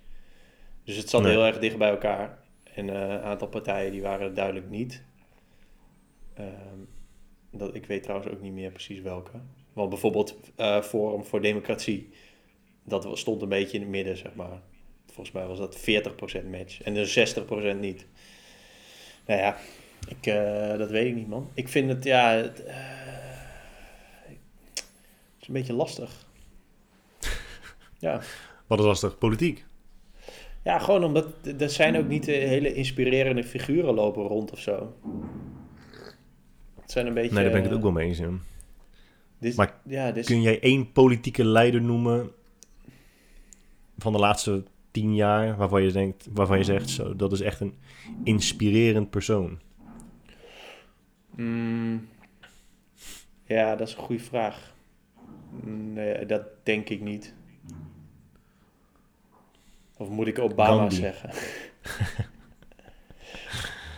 B: Dus het zat
A: Nee.
B: heel erg dicht bij elkaar. En een aantal partijen die waren duidelijk niet. Ehm, dat, ik weet trouwens ook niet meer precies welke. Want bijvoorbeeld eh, Forum voor Democratie, dat stond een beetje in het midden, zeg maar. Volgens mij was dat 40% match en dus 60% niet. Nou ja, ik, eh, dat weet ik niet, man. Ik vind het, ja, het, eh, het is een beetje lastig. Ja.
A: Wat is lastig? Politiek.
B: ja, gewoon omdat er zijn ook niet hele inspirerende figuren lopen rond of zo. Het zijn een beetje...
A: Nee, daar ben ik het ook wel mee eens. ja.
B: Dit,
A: Maar
B: ja, dit
A: Kun jij één politieke leider noemen van de laatste tien jaar waarvan je, denkt, waarvan je zegt, zo, dat is echt een inspirerend persoon?
B: Mm, ja, dat is een goede vraag. Nee, dat denk ik niet. Of moet ik Obama
A: Gandhi.
B: zeggen?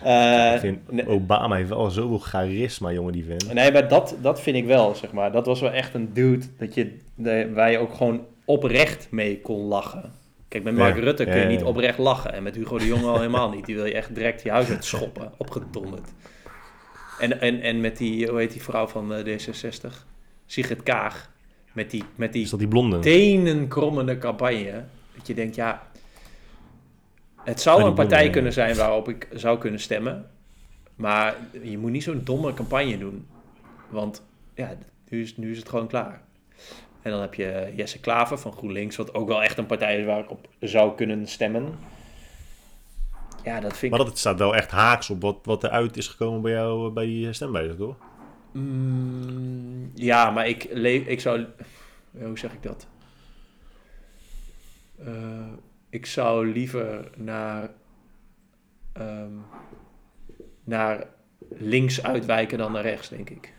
B: Eh,
A: ik vind
B: nee,
A: Obama heeft wel zoveel charisma, jongen, die vent.
B: nee, maar dat, dat vind ik wel, zeg maar. Dat was wel echt een dude dat je, de, waar je ook gewoon oprecht mee kon lachen. Kijk, met Mark
A: Ja,
B: Rutte kun
A: ja,
B: je niet oprecht lachen. En met Hugo de Jonge al helemaal niet. Die wil je echt direct je huis uit schoppen. Opgedonderd. En, en, en met die, hoe heet die vrouw van eh, D66? Sigrid Kaag. Met die, met die
A: Is dat die blonde?
B: tenenkrommende campagne. Dat je denkt, ja... Het zou een partij kunnen zijn waarop ik zou kunnen stemmen. Maar je moet niet zo'n domme campagne doen. Want ja, nu is, nu is het gewoon klaar. En dan heb je Jesse Klaver van GroenLinks, wat ook wel echt een partij is waar ik op zou kunnen stemmen. Ja, dat vind ik...
A: Maar dat staat wel echt haaks op wat, wat eruit is gekomen bij jou eh, bij die stemwijzer, toch?
B: Mm, ja, maar ik, ik zou... Hoe zeg ik dat? Eh, ik zou liever naar... ehm, naar links uitwijken dan naar rechts, denk ik.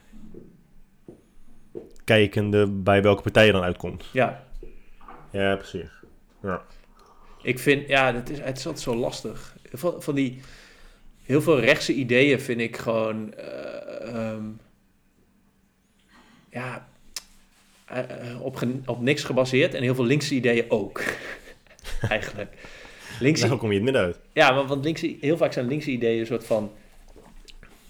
A: Kijkende bij welke partij je dan uitkomt.
B: Ja,
A: Ja, precies. Ja.
B: ik vind... Ja, het is, het is altijd zo lastig. Van, van die... Heel veel rechtse ideeën vind ik gewoon... eh, ehm, ja... eh, eh, op, op niks gebaseerd en heel veel linkse ideeën ook. Eigenlijk. linkse,
A: Nou kom je het midden uit.
B: ja, want, want linkse, heel vaak zijn linkse ideeën een soort van...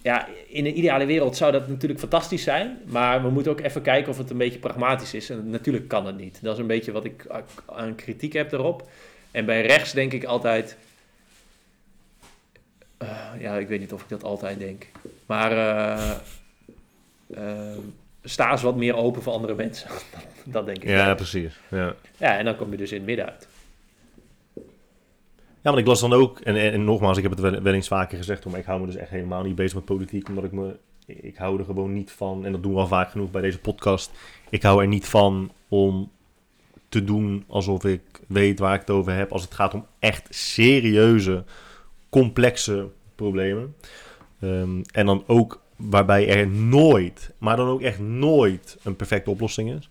B: Ja, in een ideale wereld zou dat natuurlijk fantastisch zijn. Maar we moeten ook even kijken of het een beetje pragmatisch is. En natuurlijk kan het niet. Dat is een beetje wat ik aan kritiek heb erop. En bij rechts denk ik altijd... eh, ja, ik weet niet of ik dat altijd denk. Maar eh, sta eens wat meer open voor andere mensen. dat denk ik.
A: Ja,
B: wel.
A: precies. Ja.
B: ja, en dan kom je dus in het midden uit.
A: Ja, want ik las dan ook, en, en, nogmaals, ik heb het wel, eens vaker gezegd, maar ik hou me dus echt helemaal niet bezig met politiek, omdat ik me, ik hou er gewoon niet van, en dat doen we al vaak genoeg bij deze podcast, ik hou er niet van om te doen alsof ik weet waar ik het over heb, als het gaat om echt serieuze, complexe problemen. Ehm, en dan ook waarbij er nooit, maar dan ook echt nooit een perfecte oplossing is.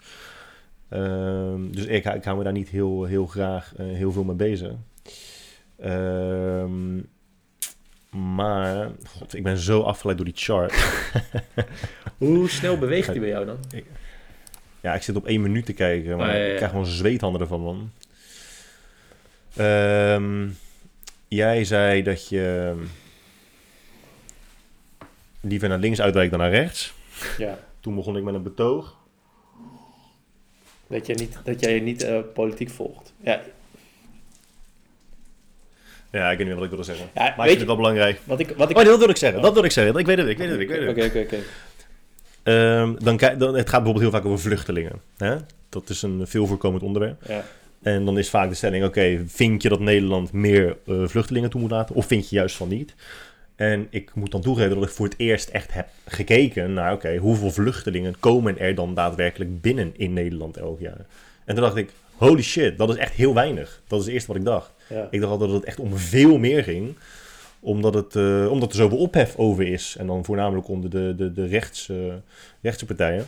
A: Ehm, dus ik, ik hou me daar niet heel, heel graag eh, heel veel mee bezig. Ehm, maar, god, ik ben zo afgeleid door die chart.
B: Hoe snel beweegt hij bij jou dan?
A: ja, ik zit op één minuut te kijken, maar
B: Ah, ja, ja.
A: ik krijg gewoon zweethanden ervan, man. Ehm, jij zei dat je liever naar links uitwijkt dan naar rechts.
B: Ja.
A: Toen begon ik met een betoog.
B: Dat, jij niet, dat jij niet eh, politiek volgt. Ja,
A: Ja, ik weet niet wat ik wilde zeggen.
B: ja
A: Maar ik vind het wel belangrijk.
B: wat ik... Wat ik
A: Oh, dat wil ik zeggen. Dat wil ik zeggen. Ik weet het, ik weet het, ik weet
B: Oké,
A: het.
B: oké, oké.
A: Ehm, dan, kijk- dan, het gaat bijvoorbeeld heel vaak over vluchtelingen. Hè? Dat is een veel voorkomend onderwerp.
B: Ja.
A: En dan is vaak de stelling, oké, vind je dat Nederland meer eh, vluchtelingen toe moet laten? Of vind je juist van niet? En ik moet dan toegeven dat ik voor het eerst echt heb gekeken naar, oké, hoeveel vluchtelingen komen er dan daadwerkelijk binnen in Nederland elk jaar? En toen dacht ik, holy shit, dat is echt heel weinig. Dat is het eerste wat ik dacht.
B: Ja.
A: Ik dacht altijd dat het echt om veel meer ging, omdat, het, eh, omdat er zoveel ophef over is. En dan voornamelijk onder de, de, de rechts, eh, rechtse partijen.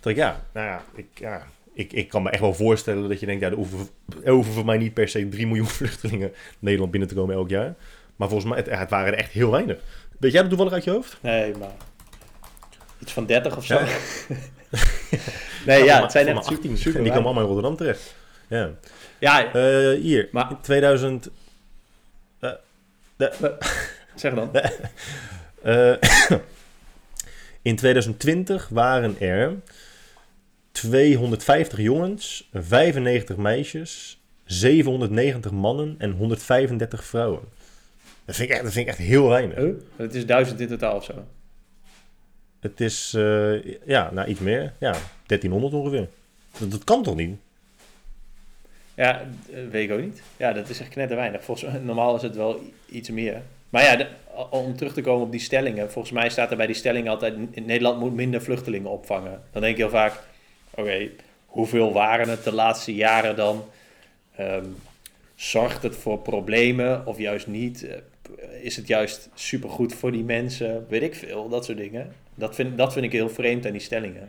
A: Dat ik, ja, nou ja, ik, ja ik, ik kan me echt wel voorstellen dat je denkt, ja, er hoeven, er hoeven voor mij niet per se 3 miljoen vluchtelingen Nederland binnen te komen elk jaar. Maar volgens mij, het, het waren er echt heel weinig. Weet jij dat toevallig uit je hoofd?
B: Nee, maar... Iets van 30 of zo.
A: Ja.
B: nee, ja, het zijn echt super,
A: 18.
B: super
A: En die komen allemaal in Rotterdam terecht. Ja.
B: Ja,
A: Eh, hier,
B: Maar-
A: in 2000...
B: zeg dan.
A: Eh, in 2020 waren er 250 jongens, 95 meisjes, 790 mannen en 135 vrouwen. Dat vind ik echt, dat vind ik echt heel weinig.
B: Oh, het is duizend in totaal of zo.
A: Het is, eh, ja, nou iets meer. Ja, 1300 ongeveer. Dat, kan toch niet?
B: Ja, weet ik ook niet. Ja, dat is echt knetterweinig. weinig. Volgens normaal is het wel iets meer. Maar ja, om terug te komen op die stellingen. Volgens mij staat er bij die stellingen altijd... Nederland moet minder vluchtelingen opvangen. Dan denk je heel vaak... Oké, hoeveel waren het de laatste jaren dan? Ehm, zorgt het voor problemen of juist niet? Eh, Is het juist supergoed voor die mensen? Weet ik veel, dat soort dingen. Dat vind, dat vind ik heel vreemd aan die stellingen.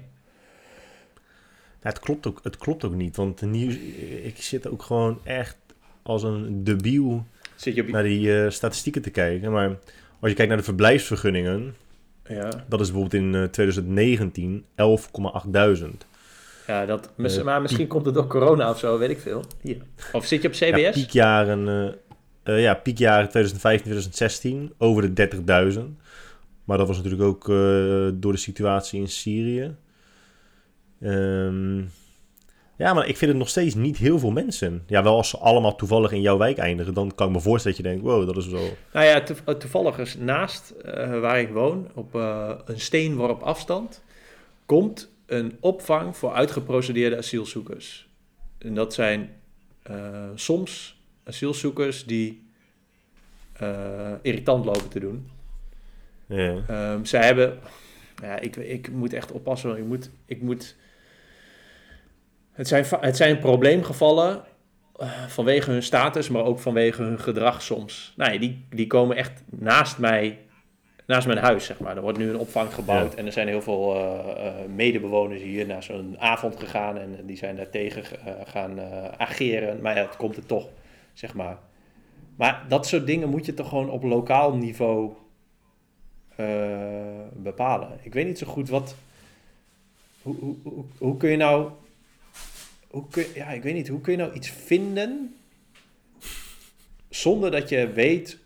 A: Ja, het, klopt ook, het klopt ook niet, want de nieuws, ik zit ook gewoon echt als een debiel
B: Zit je op...
A: naar die eh, statistieken te kijken. Maar als je kijkt naar de verblijfsvergunningen,
B: Ja.
A: dat is bijvoorbeeld in eh, 2019 11,8
B: Ja, dat, mis-
A: Eh,
B: maar misschien komt het door corona of zo, weet ik veel. Hier. Of zit je op CBS?
A: Ja, piekjaren, eh, eh, ja, piekjaren 2015, 2016 over de 30.000. Maar dat was natuurlijk ook eh, door de situatie in Syrië. Ehm, ja, maar ik vind het nog steeds niet heel veel mensen. Ja, wel als ze allemaal toevallig in jouw wijk eindigen, dan kan ik me voorstellen dat je denkt, wow, dat is wel...
B: Nou ja, eh, toevallig is naast eh, waar ik woon, op een steenworp afstand, komt een opvang voor uitgeprocedeerde asielzoekers. En dat zijn soms asielzoekers die irritant lopen te doen.
A: Ja.
B: Ehm, zij hebben. Ja, ik, ik moet echt oppassen. Ik moet. Ik moet het, zijn, het zijn probleemgevallen eh, vanwege hun status, maar ook vanwege hun gedrag soms. Nee, die, die komen echt naast mij, naast mijn huis, zeg maar. Er wordt nu een opvang gebouwd
A: Ja.
B: en er zijn heel veel eh, eh, medebewoners hier naar zo'n avond gegaan en die zijn daar tegen eh, gaan ageren. Maar ja, het komt er toch, zeg maar. Maar dat soort dingen moet je toch gewoon op lokaal niveau bepalen. Ik weet niet zo goed wat. Hoe, hoe, hoe, kun je nou. Hoe kun, ja, ik weet niet. Hoe kun je nou iets vinden. zonder dat je weet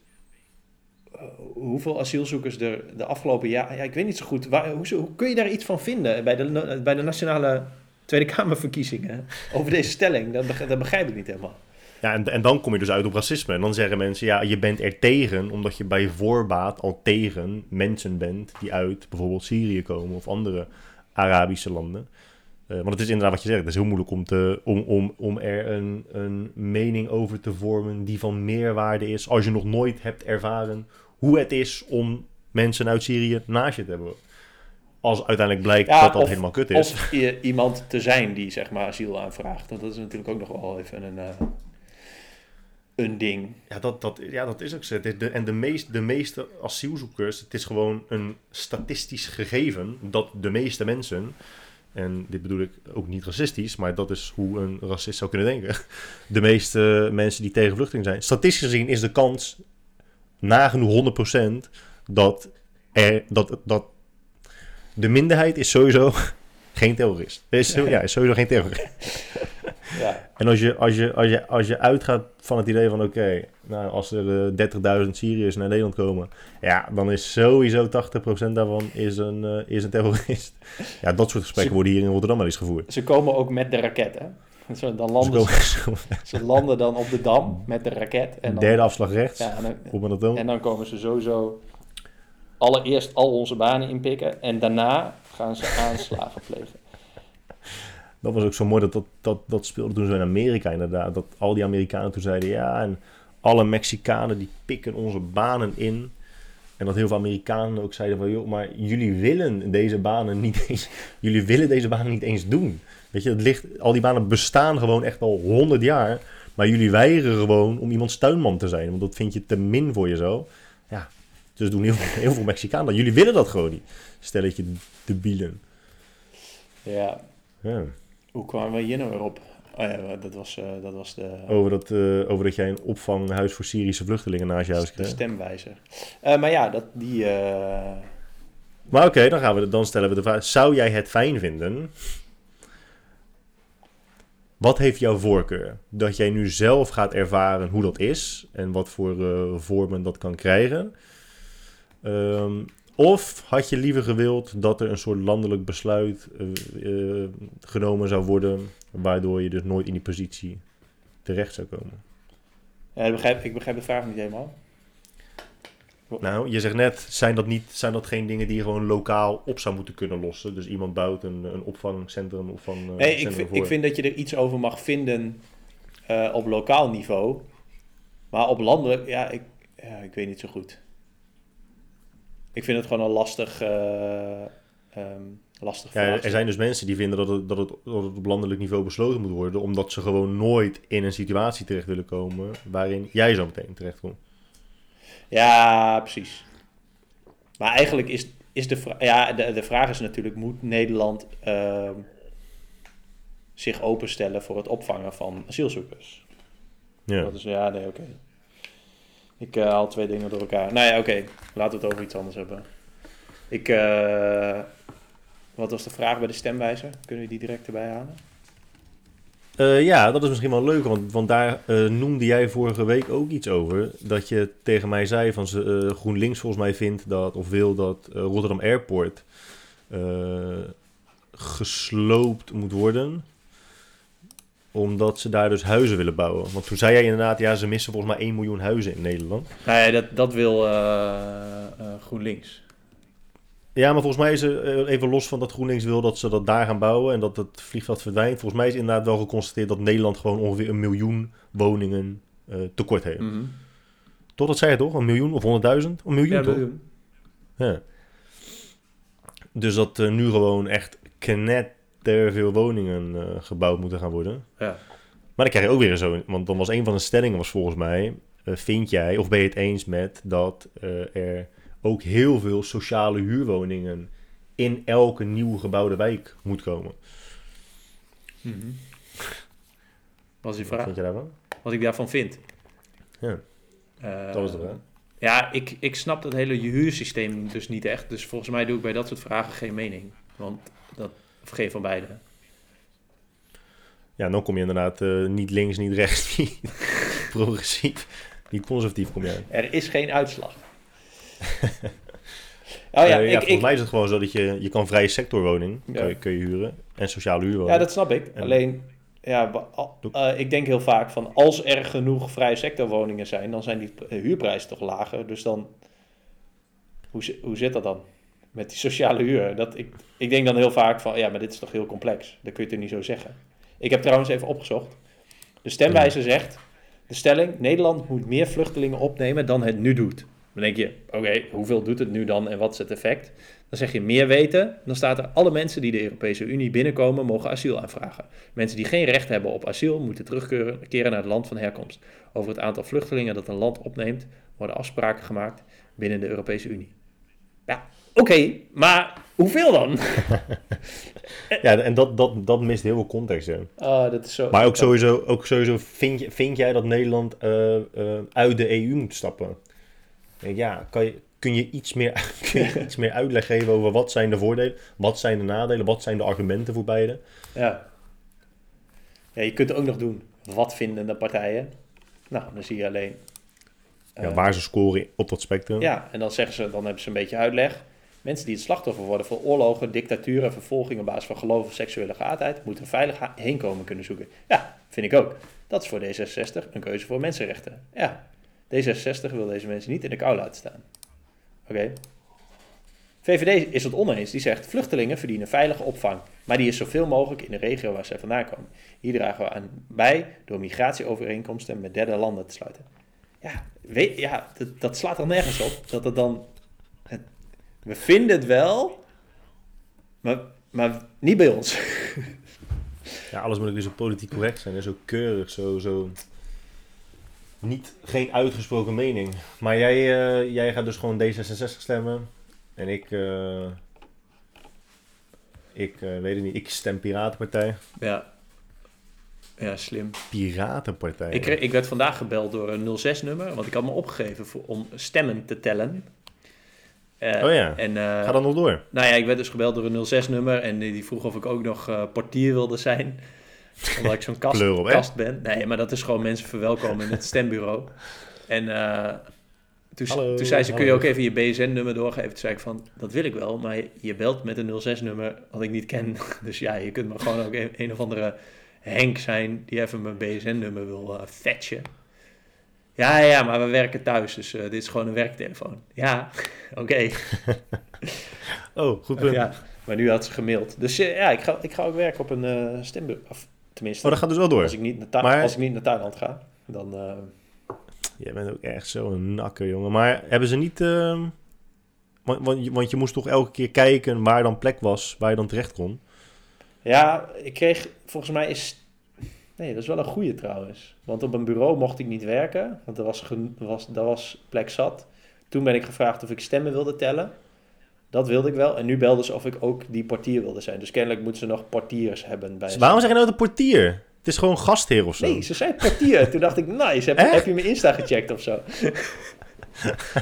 B: eh, hoeveel asielzoekers er de afgelopen jaar... Ja, ik weet niet zo goed. Waar, hoe, hoe, kun je daar iets van vinden bij de, bij de nationale Tweede Kamerverkiezingen over deze stelling? Dat begrijp ik niet helemaal.
A: Ja, en, en dan kom je dus uit op racisme. En dan zeggen mensen, ja, je bent er tegen omdat je bij voorbaat al tegen mensen bent die uit bijvoorbeeld Syrië komen of andere Arabische landen. Uh, want het is inderdaad wat je zegt, het is heel moeilijk om, te, om, om, om er een, een mening over te vormen die van meerwaarde is als je nog nooit hebt ervaren hoe het is om mensen uit Syrië naast je te hebben. Als uiteindelijk blijkt dat dat helemaal kut is.
B: Of iemand te zijn die zeg maar asiel aanvraagt. Dat is natuurlijk ook nog wel even een, uh, een ding.
A: Ja, dat, dat, ja, dat is ook zo. De, en de, meest, de meeste asielzoekers, het is gewoon een statistisch gegeven dat de meeste mensen en dit bedoel ik ook niet racistisch, maar dat is hoe een racist zou kunnen denken. De meeste mensen die tegen vluchtelingen zijn. Statistisch gezien is de kans nagenoeg 100% dat, er, dat, dat de minderheid is sowieso geen terrorist. Is, ja, is sowieso geen terrorist. Ja. En als je, als, je, als, je, als je uitgaat van het idee van oké, nou, als er uh, eh, 30.000 Syriërs naar Nederland komen, ja, dan is sowieso 80% daarvan is een, uh, is een terrorist. Ja, dat soort gesprekken worden hier in Rotterdam wel eens gevoerd.
B: Ze komen ook met de raket, hè? Zo, dan landen ze, ze, landen dan op de dam met de raket.
A: En dan, Derde afslag rechts. Ja, en,
B: dan, dat en dan komen ze sowieso allereerst al onze banen inpikken en daarna gaan ze aanslagen plegen
A: dat was ook zo mooi dat dat, dat, dat speelde toen zo in Amerika inderdaad. Dat al die Amerikanen toen zeiden ja, en alle Mexicanen die pikken onze banen in. En dat heel veel Amerikanen ook zeiden van joh, maar jullie willen deze banen niet eens, jullie willen deze banen niet eens doen. Weet je, het ligt, al die banen bestaan gewoon echt al honderd jaar. Maar jullie weigeren gewoon om iemands tuinman te zijn. Want dat vind je te min voor je zo. Ja, dus doen heel, heel veel Mexicanen Jullie willen dat gewoon niet. Stelletje debielen.
B: Ja. ja. Hoe kwamen we hier nou weer op? Oh ja, dat was, uh, dat was de...
A: Over dat, uh, over dat jij een opvanghuis voor Syrische vluchtelingen naast je huis kreeg.
B: De stemwijzer. Uh, maar ja, dat, die...
A: Maar oké, dan dan, dan stellen we de vraag. Zou jij het fijn vinden... Wat heeft jouw voorkeur? Dat jij nu zelf gaat ervaren hoe dat is en wat voor vormen dat kan krijgen. Um, of had je liever gewild dat er een soort landelijk besluit uh, genomen zou worden, waardoor je dus nooit in die positie terecht zou komen?
B: Ja, ik, begrijp, ik begrijp de vraag niet helemaal.
A: Nou, je zegt net, zijn dat, niet, zijn dat geen dingen die je gewoon lokaal op zou moeten kunnen lossen? Dus iemand bouwt een, een opvangcentrum, opvang. Uh,
B: nee, ik vind, ik vind dat je er iets over mag vinden op lokaal niveau. Maar op landelijk, ja, ik, ja, ik weet niet zo goed ik vind het gewoon een lastig, um, lastig
A: ja, Er zijn dus mensen die vinden dat het, dat, het, dat het op landelijk niveau besloten moet worden, omdat ze gewoon nooit in een situatie terecht willen komen waarin jij zo meteen terecht komt.
B: Ja, precies. Maar eigenlijk is, is de, vraag, ja, de, de vraag is natuurlijk, moet Nederland uh, zich openstellen voor het opvangen van asielzoekers? Ja. Dat is, ja, nee, oké. Ik uh, haal twee dingen door elkaar. Nou ja, oké. Laten we het over iets anders hebben. Ik, uh, wat was de vraag bij de stemwijzer? Kunnen we die direct erbij halen?
A: Uh, ja, dat is misschien wel leuk, want, want daar noemde jij vorige week ook iets over. Dat je tegen mij zei van GroenLinks volgens mij vindt dat, of wil dat Rotterdam Airport gesloopt moet worden omdat ze daar dus huizen willen bouwen. Want toen zei jij inderdaad, ja, ze missen volgens mij 1 miljoen huizen in Nederland.
B: Nee, dat, dat wil uh, uh, GroenLinks.
A: Ja, maar volgens mij is er eh, even los van dat GroenLinks wil dat ze dat daar gaan bouwen en dat het vliegveld verdwijnt. Volgens mij is inderdaad wel geconstateerd dat Nederland gewoon ongeveer een miljoen woningen uh, tekort heeft. Mm -hmm. Toch, dat zei je toch? Een miljoen of honderdduizend? Een miljoen ja, toch? Miljoen. Ja. Dus dat uh, nu gewoon echt knet er veel woningen uh, gebouwd moeten gaan worden. Ja. Maar dan krijg je ook weer zo, want dan was een van de stellingen was volgens mij, uh, vind jij of ben je het eens met dat uh, er ook heel veel sociale huurwoningen in elke nieuw gebouwde wijk moet komen?
B: Mm -hmm. Wat is die vraag? Wat vind je daarvan? Wat ik daarvan vind? Ja, dat was de vraag. Ja, ik, ik snap dat hele huursysteem dus niet echt. Dus volgens mij doe ik bij dat soort vragen geen mening. Want dat, of geen van beide?
A: Ja, dan kom je inderdaad uh, niet links, niet rechts, niet progressief. Niet conservatief kom jij.
B: Er is geen uitslag.
A: oh ja, ik, volgens mij is het gewoon zo dat je, je kan vrije sectorwoning
B: Ja.
A: kun, je, kun je huren. En sociale huurwoning.
B: Ja, dat snap ik.
A: En-
B: Alleen, ja, eh, ik denk heel vaak van als er genoeg vrije sectorwoningen zijn, dan zijn die eh, huurprijzen toch lager. Dus dan, hoe, hoe zit dat dan met die sociale huur? Dat, ik, ik denk dan heel vaak van, ja, maar dit is toch heel complex. Dat kun je toch niet zo zeggen. Ik heb trouwens even opgezocht. De stemwijzer zegt, de stelling, Nederland moet meer vluchtelingen opnemen dan het nu doet. Dan denk je, oké, hoeveel doet het nu dan en wat is het effect? Dan zeg je meer weten, dan staat er alle mensen die de Europese Unie binnenkomen mogen asiel aanvragen. Mensen die geen recht hebben op asiel moeten terugkeren keren naar het land van herkomst. Over het aantal vluchtelingen dat een land opneemt worden afspraken gemaakt binnen de Europese Unie. Ja, oké, maar hoeveel dan?
A: Ja, en dat, dat, dat mist heel veel context. Hè.
B: Ah, dat is zo.
A: Maar ook sowieso, ook sowieso vind, je, vind jij dat Nederland eh, eh, uit de EU moet stappen? Ja, kan je, kun, je iets meer, kun je iets meer uitleg geven over wat zijn de voordelen, wat zijn de nadelen, wat zijn de argumenten voor beide?
B: Ja. ja, je kunt ook nog doen. Wat vinden de partijen? Nou, dan zie je alleen.
A: Ja,
B: eh,
A: waar ze scoren op dat spectrum.
B: Ja, en dan zeggen ze, dan hebben ze een beetje uitleg. Mensen die het slachtoffer worden van oorlogen, dictatuur en vervolging op basis van geloof of seksuele geaardheid, moeten veilig heenkomen kunnen zoeken. Ja, vind ik ook. Dat is voor D66 een keuze voor mensenrechten. Ja, D66 wil deze mensen niet in de kou laten staan. Oké. VVD is het oneens. Die zegt, vluchtelingen verdienen veilige opvang, maar die is zoveel mogelijk in de regio waar zij vandaan komen. Hier dragen we aan bij door migratieovereenkomsten met derde landen te sluiten. Ja, weet, ja dat, dat slaat er nergens op. Dat het dan... We vinden het wel, maar, maar niet bij ons.
A: Ja, alles moet ook weer zo politiek correct zijn. En zo keurig, zo, zo... Niet, geen uitgesproken mening. Maar jij, eh, jij gaat dus gewoon D66 stemmen. En ik... eh, ik eh, weet het niet. Ik stem Piratenpartij.
B: Ja, ja slim.
A: Piratenpartij.
B: Ik, ik werd vandaag gebeld door een 06-nummer, want ik had me opgegeven voor, om stemmen te tellen. Eh,
A: Oh ja.
B: En, eh,
A: Ga dan nog door.
B: Nou ja, ik werd dus gebeld door een 06-nummer en die vroeg of ik ook nog eh, portier wilde zijn. Omdat ik zo'n kast,
A: op,
B: kast ben. Nee, maar dat is gewoon mensen verwelkomen in het stembureau. En toen,
A: Hallo,
B: toen zei ze, kun je ook even je BSN-nummer doorgeven? Toen zei ik van, dat wil ik wel, maar je belt met een 06-nummer wat ik niet ken. Dus ja, je kunt maar gewoon ook een, een of andere Henk zijn die even mijn BSN-nummer wil fetchen. Ja, ja, maar we werken thuis, dus eh, dit is gewoon een werktelefoon. Ja, oké.
A: Oh, goed punt.
B: Ja, maar nu had ze gemaild. Dus eh, ja, ik ga, ik ga ook werken op een. Of tenminste,
A: Oh, dat gaat dus wel door.
B: als, ik niet naar Tha-
A: Maar-
B: als ik niet naar Thailand ga, dan... eh,
A: Jij bent ook echt zo'n nakker, jongen. Maar hebben ze niet... ehm, want, want, je- want je moest toch elke keer kijken waar dan plek was, waar je dan terecht kon.
B: ja, ik kreeg... Volgens mij is... Nee, dat is wel een goede trouwens. Want op een bureau mocht ik niet werken. Want er was, was, daar was plek zat. Toen ben ik gevraagd of ik stemmen wilde tellen. Dat wilde ik wel. En nu belden ze of ik ook die portier wilde zijn. Dus kennelijk moeten ze nog portiers hebben bij
A: Dus waarom zeg je nou de portier? Het is gewoon gastheer of zo.
B: Nee, ze zei portier. Toen dacht ik, nice, heb, heb je mijn Insta gecheckt of zo?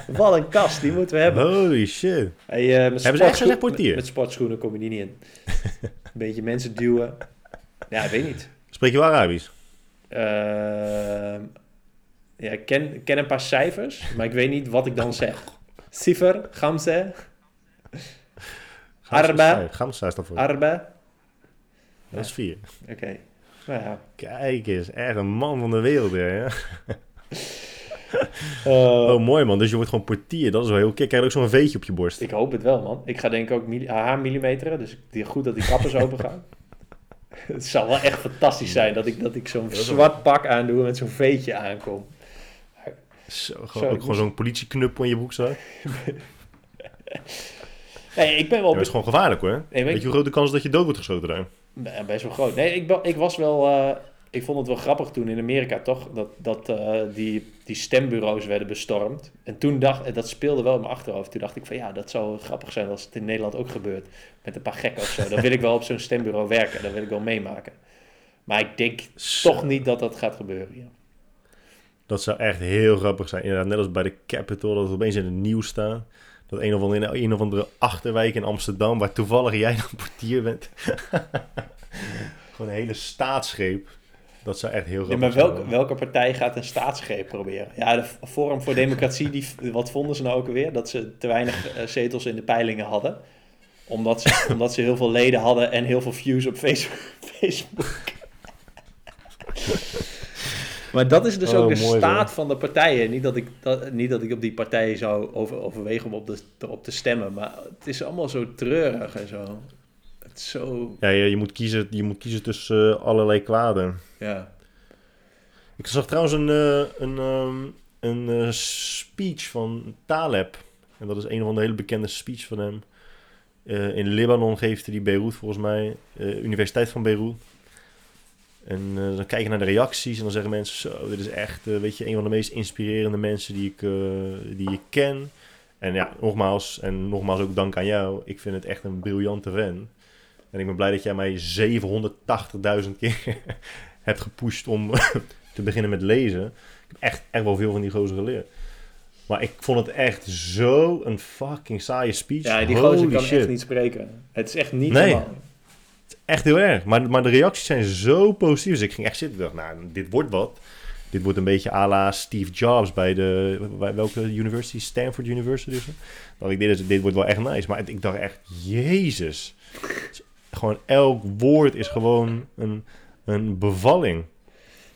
B: Wat een kast, die moeten we hebben.
A: Holy shit.
B: Hey, eh,
A: Hebben ze echt gezegd portier?
B: Met, met sportschoenen kom je die niet in. Een beetje mensen duwen. Ja, ik weet niet.
A: Spreek je wel Arabisch?
B: Ehm, ja, ik ken, ik ken een paar cijfers, maar ik weet niet wat ik dan zeg. Cijfer, gamse, Arba.
A: Gamsa staat voor.
B: arba.
A: Dat is vier.
B: Oké, nou ja.
A: Kijk eens, echt een man van de wereld, hè?
B: Eh,
A: Oh, mooi man. Dus je wordt gewoon portier. Dat is wel heel kick. Krijg je ook zo'n veetje op je borst.
B: Ik hoop het wel, man. Ik ga denk ik ook milli- AH-millimeteren, dus ik- goed dat die kappers open gaan. Het zou wel echt fantastisch zijn dat ik, dat ik zo'n zwart pak aandoe en met zo'n veetje aankom.
A: Zo, gewoon,
B: Zo,
A: ook gewoon zo'n politieknuppel in je broek staat.
B: Nee, ik ben wel
A: Ja, dat is gewoon gevaarlijk hoor.
B: Nee, weet
A: Weet
B: ik-
A: je hoe groot de kans dat je dood wordt geschoten daar?
B: Best wel groot. Nee, ik, ik was wel. eh, ik vond het wel grappig toen in Amerika toch dat, dat eh, die, die stembureaus werden bestormd. En toen dacht en dat speelde wel in mijn achterhoofd. Toen dacht ik van ja, dat zou grappig zijn als het in Nederland ook gebeurt. Met een paar gekken of zo. Dan wil ik wel op zo'n stembureau werken. Dan wil ik wel meemaken. Maar ik denk
A: Zo.
B: toch niet dat dat gaat gebeuren. Ja.
A: Dat zou echt heel grappig zijn. Inderdaad, net als bij de Capitol, dat het opeens in het nieuws staat. Dat een of andere, een of andere achterwijk in Amsterdam, waar toevallig jij dan portier bent. Gewoon een hele staatsgreep. Dat zou echt heel
B: Ja,
A: grappig
B: maar welke, welke partij gaat een staatsgreep proberen? Ja, de Forum voor Democratie, die, wat vonden ze nou ook alweer? Dat ze te weinig eh, zetels in de peilingen hadden. Omdat ze, omdat ze heel veel leden hadden en heel veel views op Face- Facebook. maar dat is dus
A: Oh,
B: ook de
A: mooi
B: staat van de partijen. Niet dat ik, dat, niet dat ik op die partijen zou over, overwegen om op, de, erop te stemmen. Maar het is allemaal zo treurig en zo. Zo,
A: Ja, je, je, moet kiezen, je moet kiezen tussen eh, allerlei kwaden.
B: ja.
A: Ik zag trouwens een, eh, een, ehm, een eh, speech van Taleb. En dat is een van de hele bekende speech van hem. In Libanon geeft hij die Beirut volgens mij. Universiteit van Beirut. En dan kijk je naar de reacties en dan zeggen mensen... Zo, dit is echt weet je, een van de meest inspirerende mensen die ik, die ik ken. En ja, nogmaals, en nogmaals ook dank aan jou. Ik vind het echt een briljante fan. En ik ben blij dat jij mij 780.000 keer hebt gepusht om te beginnen met lezen. Ik heb echt, echt wel veel van die gozer geleerd. Maar ik vond het echt zo een fucking saaie speech.
B: ja, die
A: Holy
B: gozer kan
A: shit.
B: echt niet spreken. Het is echt niet
A: Nee.
B: normaal.
A: Echt heel erg. Maar, maar de reacties zijn zo positief. Dus ik ging echt zitten. Ik dacht, nou, dit wordt wat. Dit wordt een beetje à la Steve Jobs bij de... Bij welke university? Stanford University zo? dacht ik, dit, is, dit wordt wel echt nice. Maar ik dacht echt, jezus. Gewoon elk woord is gewoon een, een bevalling.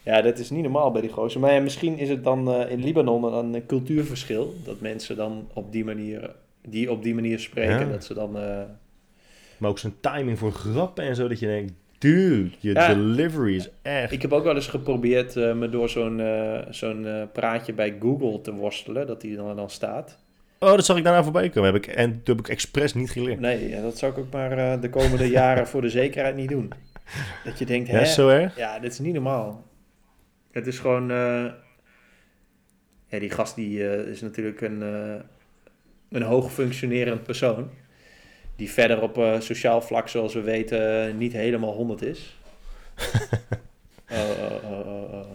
B: Ja, dat is niet normaal bij die gozer. Maar ja, misschien is het dan eh, in Libanon een cultuurverschil. Dat mensen dan op die manier, die op die manier spreken.
A: Ja.
B: Dat ze dan... eh,
A: Maar ook zijn timing voor grappen en zo. Dat je denkt, dude, je
B: Ja.
A: delivery is echt...
B: Ik heb ook wel eens geprobeerd eh, me door zo'n zo'n praatje bij Google te worstelen. Dat die dan, dan staat.
A: Oh, dat zag ik daarna voorbij komen. Heb ik, en toen heb ik expres niet geleerd.
B: Nee, ja, dat zou ik ook maar eh, de komende jaren voor de zekerheid niet doen. Dat je denkt,
A: Ja,
B: hè?
A: is zo erg?
B: Ja, dit is niet normaal. Het is gewoon... eh, Ja, die gast die eh, is natuurlijk een, een hoog functionerend persoon. Die verder op sociaal vlak, zoals we weten, niet helemaal 100 is. Oh, oh, oh, oh, oh.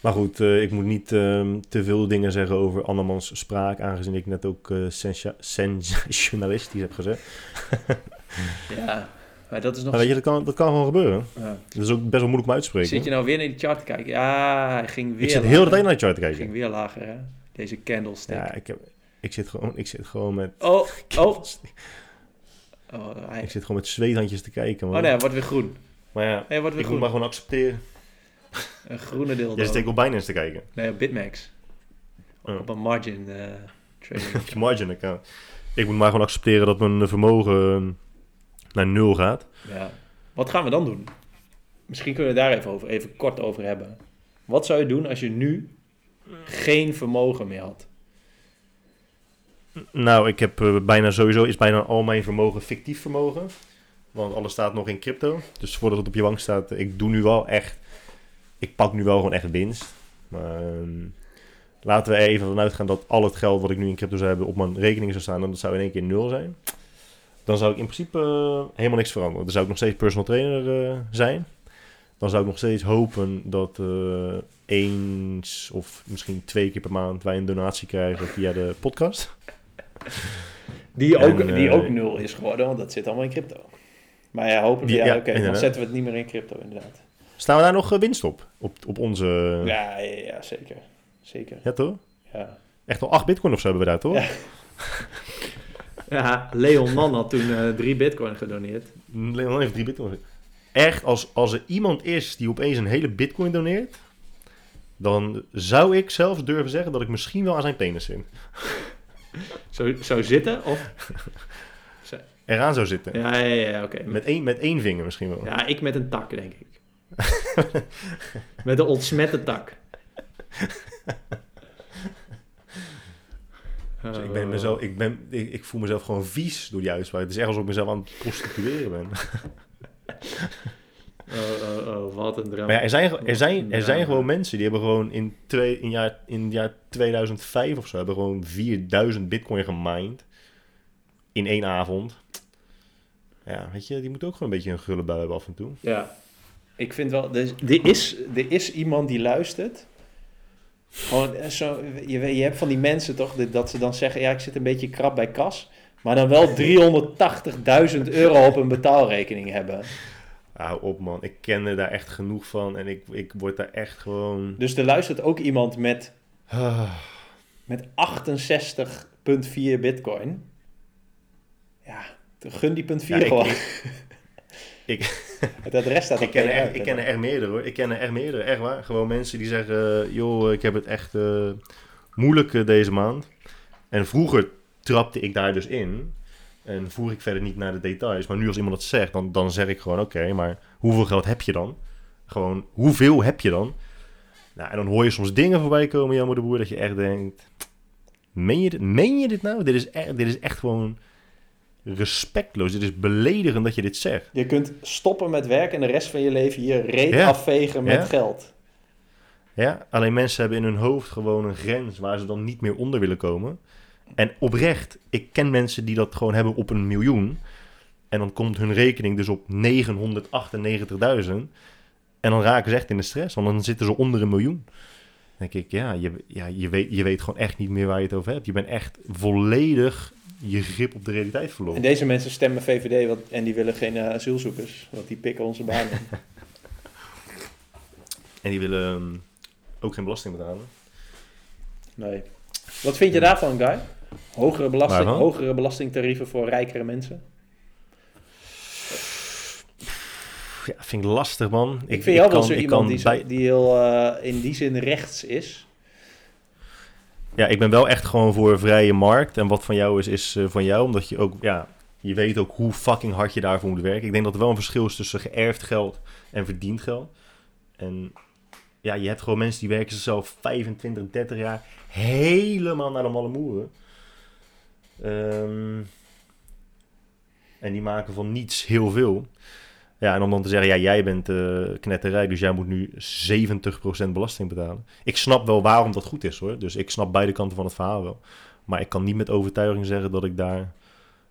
A: Maar goed, eh, ik moet niet ehm, te veel dingen zeggen over andermans spraak, aangezien ik net ook eh sensa- sensationalistisch heb gezegd.
B: Ja, maar dat is nog...
A: Maar weet je, dat kan, dat kan gewoon gebeuren.
B: Ja.
A: Dat is ook best wel moeilijk om uit te spreken.
B: Zit je nou weer naar die chart te kijken? Ja, hij ging weer
A: ik zit
B: lager.
A: heel de tijd naar de chart te
B: Hij
A: kijken.
B: ging weer lager, hè? Deze candlestick.
A: Ja, ik, heb, ik, zit gewoon, ik zit gewoon met...
B: Oh, oh. Oh, hij...
A: Ik zit gewoon met zweethandjes te kijken. Man.
B: oh nee, wordt weer groen.
A: Maar ja,
B: Hij wordt weer
A: ik moet maar gewoon accepteren.
B: Een groene dildo.
A: Jij zit ook op Binance te kijken.
B: Nee, op Bitmax.
A: Oh.
B: Op een margin eh trading.
A: Op je margin account. Ik moet maar gewoon accepteren dat mijn vermogen ehm, naar nul gaat.
B: ja. Wat gaan we dan doen? Misschien kunnen we daar even, over, even kort over hebben. Wat zou je doen als je nu geen vermogen meer had?
A: Nou, ik heb eh, bijna sowieso, is bijna al mijn vermogen fictief vermogen. Want alles staat nog in crypto. Dus voordat het op je bank staat, ik doe nu wel echt, ik pak nu wel gewoon echt winst. Maar ehm, laten we er even vanuit gaan dat al het geld wat ik nu in crypto zou hebben op mijn rekening zou staan. En dat zou in één keer nul zijn. Dan zou ik in principe eh, helemaal niks veranderen. Dan zou ik nog steeds personal trainer eh, zijn. Dan zou ik nog steeds hopen dat eh, eens of misschien twee keer per maand wij een donatie krijgen via de podcast.
B: Die ook,
A: En,
B: die ook nul is geworden, want dat zit allemaal in crypto. Maar ja, hopelijk, ja,
A: ja,
B: oké, dan zetten we het niet meer in crypto, inderdaad.
A: Staan we daar nog eh, winst op? Op, op onze... Ja.
B: Ja, ja, ja, zeker. Zeker,
A: toch?
B: ja.
A: Echt al 8 bitcoin of zo hebben we daar, toch?
B: Ja. Ja, Leon Mann had toen eh, drie bitcoin gedoneerd.
A: Leon heeft 3 bitcoin. Echt, als, als er iemand is die opeens een hele bitcoin doneert... dan zou ik zelfs durven zeggen dat ik misschien wel aan zijn penis zit.
B: Zo, zo zitten? Of...
A: Eraan zou zitten.
B: Ja, ja, ja, oké.
A: Met, één, met één vinger misschien wel.
B: Ja, ik met een tak, denk ik. met een ontsmette tak.
A: Dus ik, ben mezelf, ik, ben, ik, ik voel mezelf gewoon vies door die uitspraak. Het is echt alsof ik mezelf aan het prostitueren ben.
B: Oh, oh, oh, wat een drama.
A: Maar ja, er zijn, er zijn, er zijn gewoon mensen die hebben gewoon in, twee, in, jaar, in het jaar 2005 of zo... hebben gewoon 4000 bitcoin gemined. In één avond. Ja, weet je, die moet ook gewoon een beetje een gulle bui hebben af en toe.
B: Ja, ik vind wel, er is, er is, er is iemand die luistert. Gewoon eh, zo, je, je hebt van die mensen toch, dat- ze dan zeggen, ja, ik zit een beetje krap bij kas. Maar dan wel 380.000 euro op een betaalrekening hebben.
A: Hou op man, ik ken er daar echt genoeg van en ik, ik word daar echt gewoon...
B: Dus er luistert ook iemand met,
A: Ah,
B: met 68,4 bitcoin. Ja, gun die punt 4
A: Ja, ik-
B: gewoon.
A: ik,
B: Het adres staat
A: ik, ken er ik ken er meerdere hoor, ik ken er echt meerdere, echt waar. Gewoon mensen die zeggen, joh, ik heb het echt eh, moeilijk eh, deze maand. En vroeger trapte ik daar dus in en voer ik verder niet naar de details. Maar nu als iemand dat zegt, dan, dan zeg ik gewoon, oké, maar hoeveel geld heb je dan? Gewoon, hoeveel heb je dan? Nou, en dan hoor je soms dingen voorbij komen, jammer de boer, dat je echt denkt... Meen je dit, meen je dit nou? Dit is, echt, dit is echt gewoon respectloos. Dit is beledigend dat je dit zegt.
B: Je kunt stoppen met werk en de rest van je leven reet
A: Ja.
B: afvegen met
A: Ja.
B: geld.
A: Ja, alleen mensen hebben in hun hoofd gewoon een grens waar ze dan niet meer onder willen komen. En oprecht, ik ken mensen die dat gewoon hebben op een miljoen. En dan komt hun rekening dus op 998.000. En dan raken ze echt in de stress, want dan zitten ze onder een miljoen. Dan denk ik, ja, je, ja je, weet, je weet gewoon echt niet meer waar je het over hebt. Je bent echt volledig je grip op de realiteit
B: En
A: verloren.
B: deze mensen stemmen VVD want, en die willen geen eh, asielzoekers, want die pikken onze banen.
A: En die willen ehm, ook geen belasting betalen.
B: Nee. Wat vind je daarvan, Guy? Hogere, belasting,
A: Waarvan?
B: hogere belastingtarieven voor rijkere mensen?
A: Ja, vind ik lastig, man.
B: Ik, vind jou wel
A: kan-
B: zo
A: ik
B: iemand
A: kan
B: die, zo-
A: bij-
B: die heel eh, in die zin rechts is.
A: Ja, ik ben wel echt gewoon voor een vrije markt. En wat van jou is, is eh, van jou. Omdat je ook, ja, je weet ook hoe fucking hard je daarvoor moet werken. Ik denk dat er wel een verschil is tussen geërfd geld en verdiend geld. En ja, je hebt gewoon mensen die werken zichzelf 25, 30 jaar helemaal naar de malle moeren. Ehm, en die maken van niets heel veel. Ja, en om dan te zeggen, ja, jij bent eh knetterij, dus jij moet nu 70% belasting betalen. Ik snap wel waarom dat goed is hoor. Dus ik snap beide kanten van het verhaal wel. Maar ik kan niet met overtuiging zeggen dat ik daar,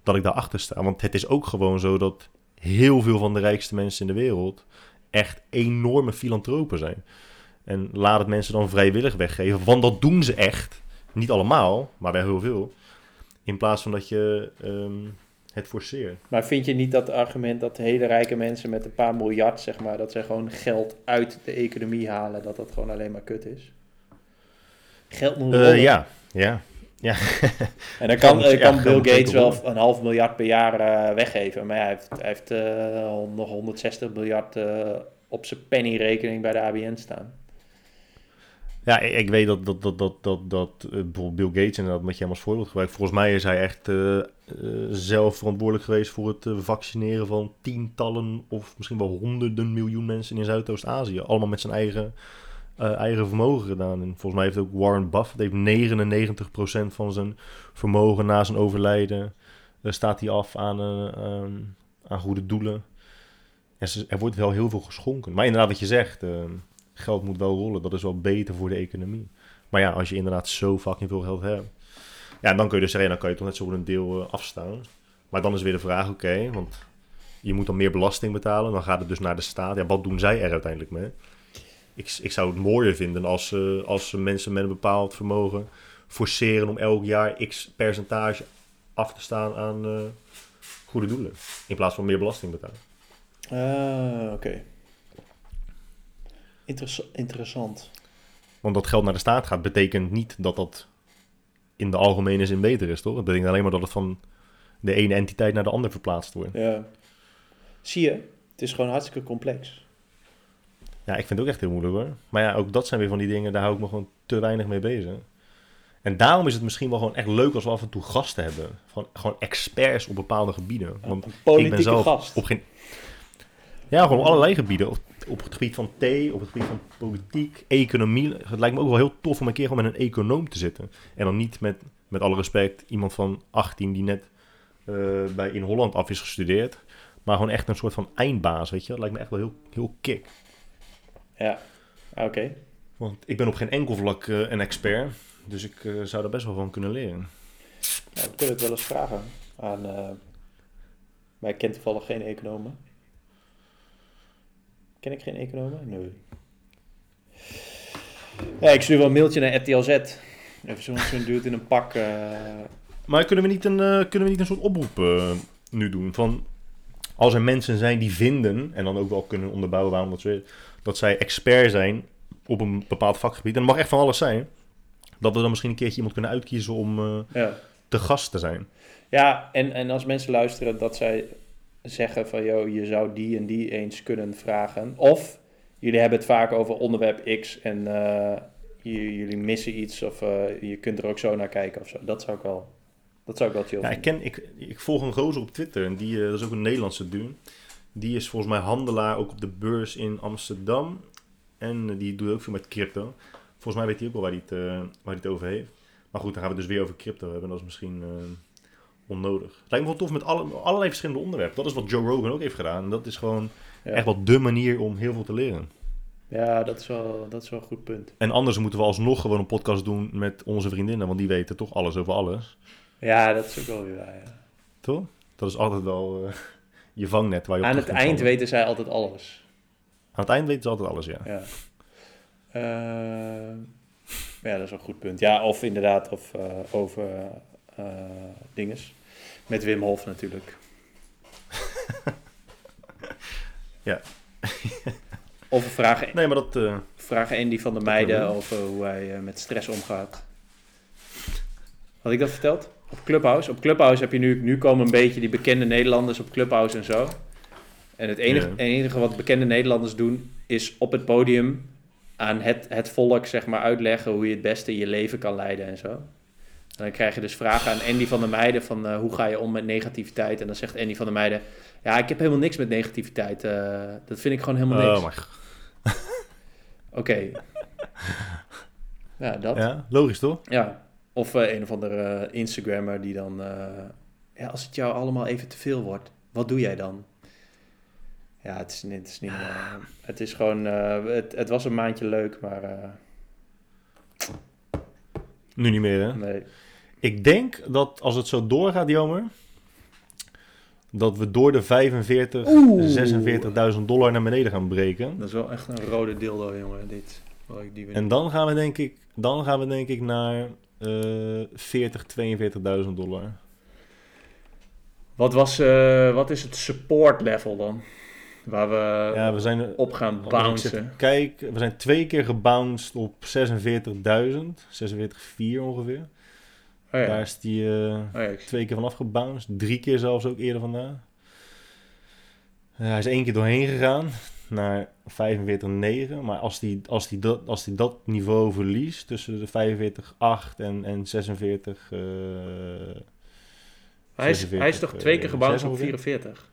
A: dat ik daar achter sta. Want het is ook gewoon zo dat heel veel van de rijkste mensen in de wereld echt enorme filantropen zijn. En laat het mensen dan vrijwillig weggeven, want dat doen ze echt. Niet allemaal, maar wel heel veel. In plaats van dat je ehm, het forceert.
B: Maar vind je niet dat argument dat hele rijke mensen met een paar miljard, zeg maar, dat ze gewoon geld uit de economie halen, dat dat gewoon alleen maar kut is? Geld moet rollen.
A: ja, ja. ja.
B: En dan kan, eh,
A: ja,
B: kan Bill Gates wel een half miljard per jaar eh, weggeven. Maar hij heeft, hij heeft nog 160 miljard op zijn pennyrekening bij de ABN staan.
A: Ja, ik, weet dat, dat, dat, dat, dat, dat eh, bijvoorbeeld Bill Gates inderdaad met je als voorbeeld gebruikt. Volgens mij is hij echt eh, eh, zelf verantwoordelijk geweest voor het vaccineren van tientallen of misschien wel honderden miljoen mensen in Zuidoost-Azië. Allemaal met zijn eigen, eigen vermogen gedaan. En volgens mij heeft ook Warren Buffett heeft 99% van zijn vermogen na zijn overlijden staat hij af aan, eh, aan, goede doelen. Er wordt wel heel veel geschonken. Maar inderdaad, wat je zegt, eh, geld moet wel rollen. Dat is wel beter voor de economie. Maar ja, als je inderdaad zo fucking veel geld hebt. Ja, dan kun je dus zeggen, dan kan je toch net zo een deel eh, afstaan. Maar dan is weer de vraag, oké, want je moet dan meer belasting betalen. Dan gaat het dus naar de staat. Ja, wat doen zij er uiteindelijk mee? Ik, ik zou het mooier vinden als, eh, als mensen met een bepaald vermogen forceren om elk jaar x percentage af te staan aan eh, goede doelen. In plaats van meer belasting betalen.
B: Ah, oké. Interess- interessant.
A: Want dat geld naar de staat gaat, betekent niet dat dat in de algemene zin beter is, toch? Het betekent alleen maar dat het van de ene entiteit naar de andere verplaatst wordt.
B: Ja. Zie je, het is gewoon hartstikke complex.
A: Ja, ik vind het ook echt heel moeilijk hoor. Maar ja, ook dat zijn weer van die dingen, daar hou ik me gewoon te weinig mee bezig. En daarom is het misschien wel gewoon echt leuk als we af en toe gasten hebben. Van, gewoon experts op bepaalde gebieden. Want
B: een
A: ik ben
B: politieke
A: zelf
B: gast.
A: op geen... Ja, gewoon op allerlei gebieden. Op, op het gebied van thee, op het gebied van politiek, economie. Het lijkt me ook wel heel tof om een keer gewoon met een econoom te zitten. En dan niet met, met alle respect, iemand van 18 die net eh, bij in Holland af is gestudeerd. Maar gewoon echt een soort van eindbaas, weet je. Dat lijkt me echt wel heel, heel kick.
B: Ja, oké.
A: Want ik ben op geen enkel vlak eh, een expert. Dus ik eh, zou daar best wel van kunnen leren.
B: Nou, we kunnen het wel eens vragen aan... eh maar ik ken toevallig geen economen. Ken ik geen economen? Nee. Ja, ik stuur wel een mailtje naar RTLZ. Even zo'n dude in een pak. eh,
A: Maar kunnen we niet een, eh, kunnen we niet een soort oproep eh, nu doen? Van als er mensen zijn die vinden, en dan ook wel kunnen onderbouwen waarom dat zo is, dat zij expert zijn op een bepaald vakgebied, en dat mag echt van alles zijn, dat we dan misschien een keertje iemand kunnen uitkiezen om
B: Ja.
A: te gast te zijn.
B: Ja, en, en als mensen luisteren dat zij zeggen van, joh, je zou die en die eens kunnen vragen. Of jullie hebben het vaak over onderwerp X en eh, jullie missen iets of eh, je kunt er ook zo naar kijken of zo. Dat zou ik wel, dat zou ik wel chill
A: Ja, ik, ken, ik, ik volg een gozer op Twitter en die, eh, dat is ook een Nederlandse dude. Die is volgens mij handelaar ook op de beurs in Amsterdam. En die doet ook veel met crypto. Volgens mij weet hij ook wel waar hij het, waar hij het over heeft. Maar goed, dan gaan we het dus weer over crypto hebben. Dat is misschien onnodig. Het lijkt me wel tof met alle, allerlei verschillende onderwerpen. Dat is wat Joe Rogan ook heeft gedaan. En dat is gewoon
B: Ja.
A: echt wel dé manier om heel veel te leren.
B: Ja, dat is, wel, dat is wel een goed punt.
A: En anders moeten we alsnog gewoon een podcast doen met onze vriendinnen. Want die weten toch alles over alles.
B: Ja, dat is ook wel weer waar, ja.
A: Toch? Dat is altijd wel eh, je vangnet waar je op
B: Aan het eind weten zij altijd alles.
A: Aan het eind weten ze altijd alles, ja.
B: Ja. Eh, ja, dat is wel een goed punt. Ja, of inderdaad, of eh, over dinges. Met Wim Hof natuurlijk.
A: Ja.
B: of we vragen,
A: Nee, maar dat... eh,
B: vragen Andy van
A: hebben we.
B: over hoe hij eh, met stress omgaat. Had ik dat verteld? Op Clubhouse. Op Clubhouse heb je nu... Nu komen een beetje die bekende Nederlanders op Clubhouse en zo. En het enige, enige wat bekende Nederlanders doen... is op het podium aan het, het volk zeg maar uitleggen... hoe je het beste je leven kan leiden en zo. En dan krijg je dus vragen aan Andy van der Meijden... van eh, hoe ga je om met negativiteit? En dan zegt Andy van der Meijden... ja, ik heb helemaal niks met negativiteit. eh, dat vind ik gewoon helemaal niks.
A: oh, maar,
B: Oké. ja, dat. Ja.
A: ja, logisch toch?
B: Of eh, een of andere Instagrammer die dan... ja, als het jou allemaal even te veel wordt, wat doe jij dan? Ja, het is, niet- het is niet... het is gewoon... het, het was een maandje leuk, maar...
A: Nu niet meer, hè?
B: nee.
A: Ik denk dat als het zo doorgaat, Jomer... dat we door de 45,
B: Oeh.
A: 46.000 dollar naar beneden gaan breken.
B: Dat is wel echt een rode dildo, jongen, dit. Wat ik die
A: En dan gaan we denk ik, dan gaan we denk ik naar eh 40, 42.000 dollar.
B: Wat, was, eh, wat is het support level dan? Waar we
A: ja, we zijn...
B: op gaan bouncen.
A: kijken, we zijn twee keer gebounced op 46.000. 46,4 ongeveer.
B: Oh ja.
A: Daar is die eh,
B: Oh ja,
A: twee keer vanaf gebounced. Drie keer zelfs ook eerder vandaan. Eh, hij is één keer doorheen gegaan naar 45,9. Maar als hij als die dat, als die dat niveau verliest tussen de 45,8 en, en 46... eh,
B: hij, is, hij is toch
A: 46,
B: twee keer gebounced op
A: ongeveer?
B: 44?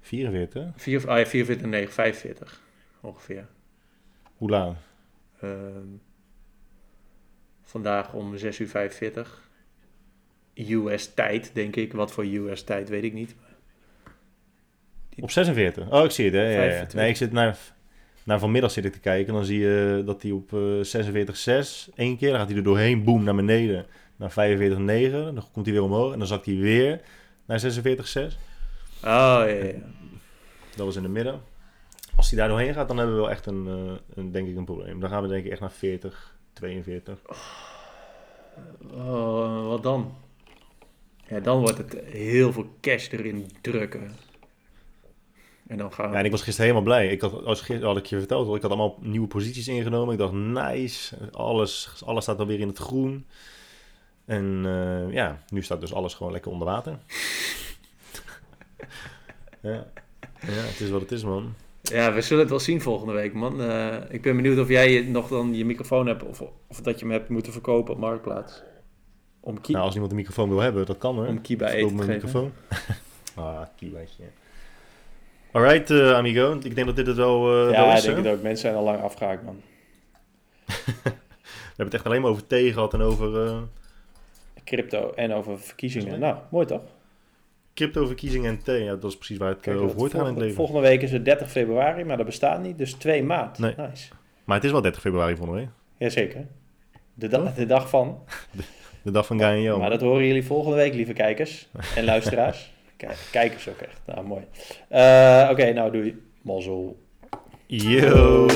A: 44?
B: Vier, ah ja, 44, nee, 45 ongeveer.
A: Hoe laat?
B: Ehm, vandaag om 6 uur 45. US tijd, denk ik. Wat voor US tijd, weet ik niet.
A: Op 46? Oh, ik zie het, hè? Ja, ja, ja.
B: 25.
A: Nee, ik zit naar, naar vanmiddag zit ik te kijken. En dan zie je dat hij op eh 46,6 één keer. Dan gaat hij er doorheen, boom, naar beneden. Naar 45,9. Dan komt hij weer omhoog. En dan zakt hij weer naar 46,6.
B: Oh, ja, ja, ja.
A: Dat was in de midden. Als hij daar doorheen gaat, dan hebben we wel echt een, eh, een, denk ik, een probleem. Dan gaan we denk ik echt naar 40, 42.
B: Oh, wat dan? Ja, dan wordt het heel veel cash erin drukken. En dan gaan we...
A: Ja, en ik was gisteren helemaal blij. Ik had, als gisteren had ik je verteld, ik had allemaal nieuwe posities ingenomen. Ik dacht, nice. Alles, alles staat alweer in het groen. En eh, ja, nu staat dus alles gewoon lekker onder water. ja. ja, het is wat het is, man.
B: Ja, we zullen het wel zien volgende week, man. Eh, ik ben benieuwd of jij nog dan je microfoon hebt of, of dat je hem hebt moeten verkopen op Marktplaats. Om, ki
A: Nou, als iemand een microfoon wil hebben, dat kan hoor.
B: om Kiba eten te geven.
A: microfoon. ah, Kibaatje. Alright, eh, amigo. Ik denk dat dit het wel, eh, wel
B: Ja,
A: is.
B: ik denk
A: hè?
B: het ook. Mensen zijn al lang afgehaakt, man.
A: We hebben het echt alleen maar over thee gehad en over eh,
B: Crypto en over verkiezingen. Nou, mooi toch?
A: Crypto-verkiezingen en thee. Ja, dat is precies waar het
B: Kijk,
A: eh, over hoort in het
B: volgende,
A: leven.
B: volgende week is het 30 februari, maar dat bestaat niet. Dus 2 maart.
A: Nee.
B: Nice.
A: Maar het is wel 30 februari volgende week.
B: Jazeker. De, da- de dag van.
A: De dag van Guy en Jo.
B: Maar dat horen jullie volgende week, lieve kijkers en luisteraars. Kijk, kijkers ook echt. Nou, mooi. Eh, Oké, nou doei. Mazzel.
A: Yo.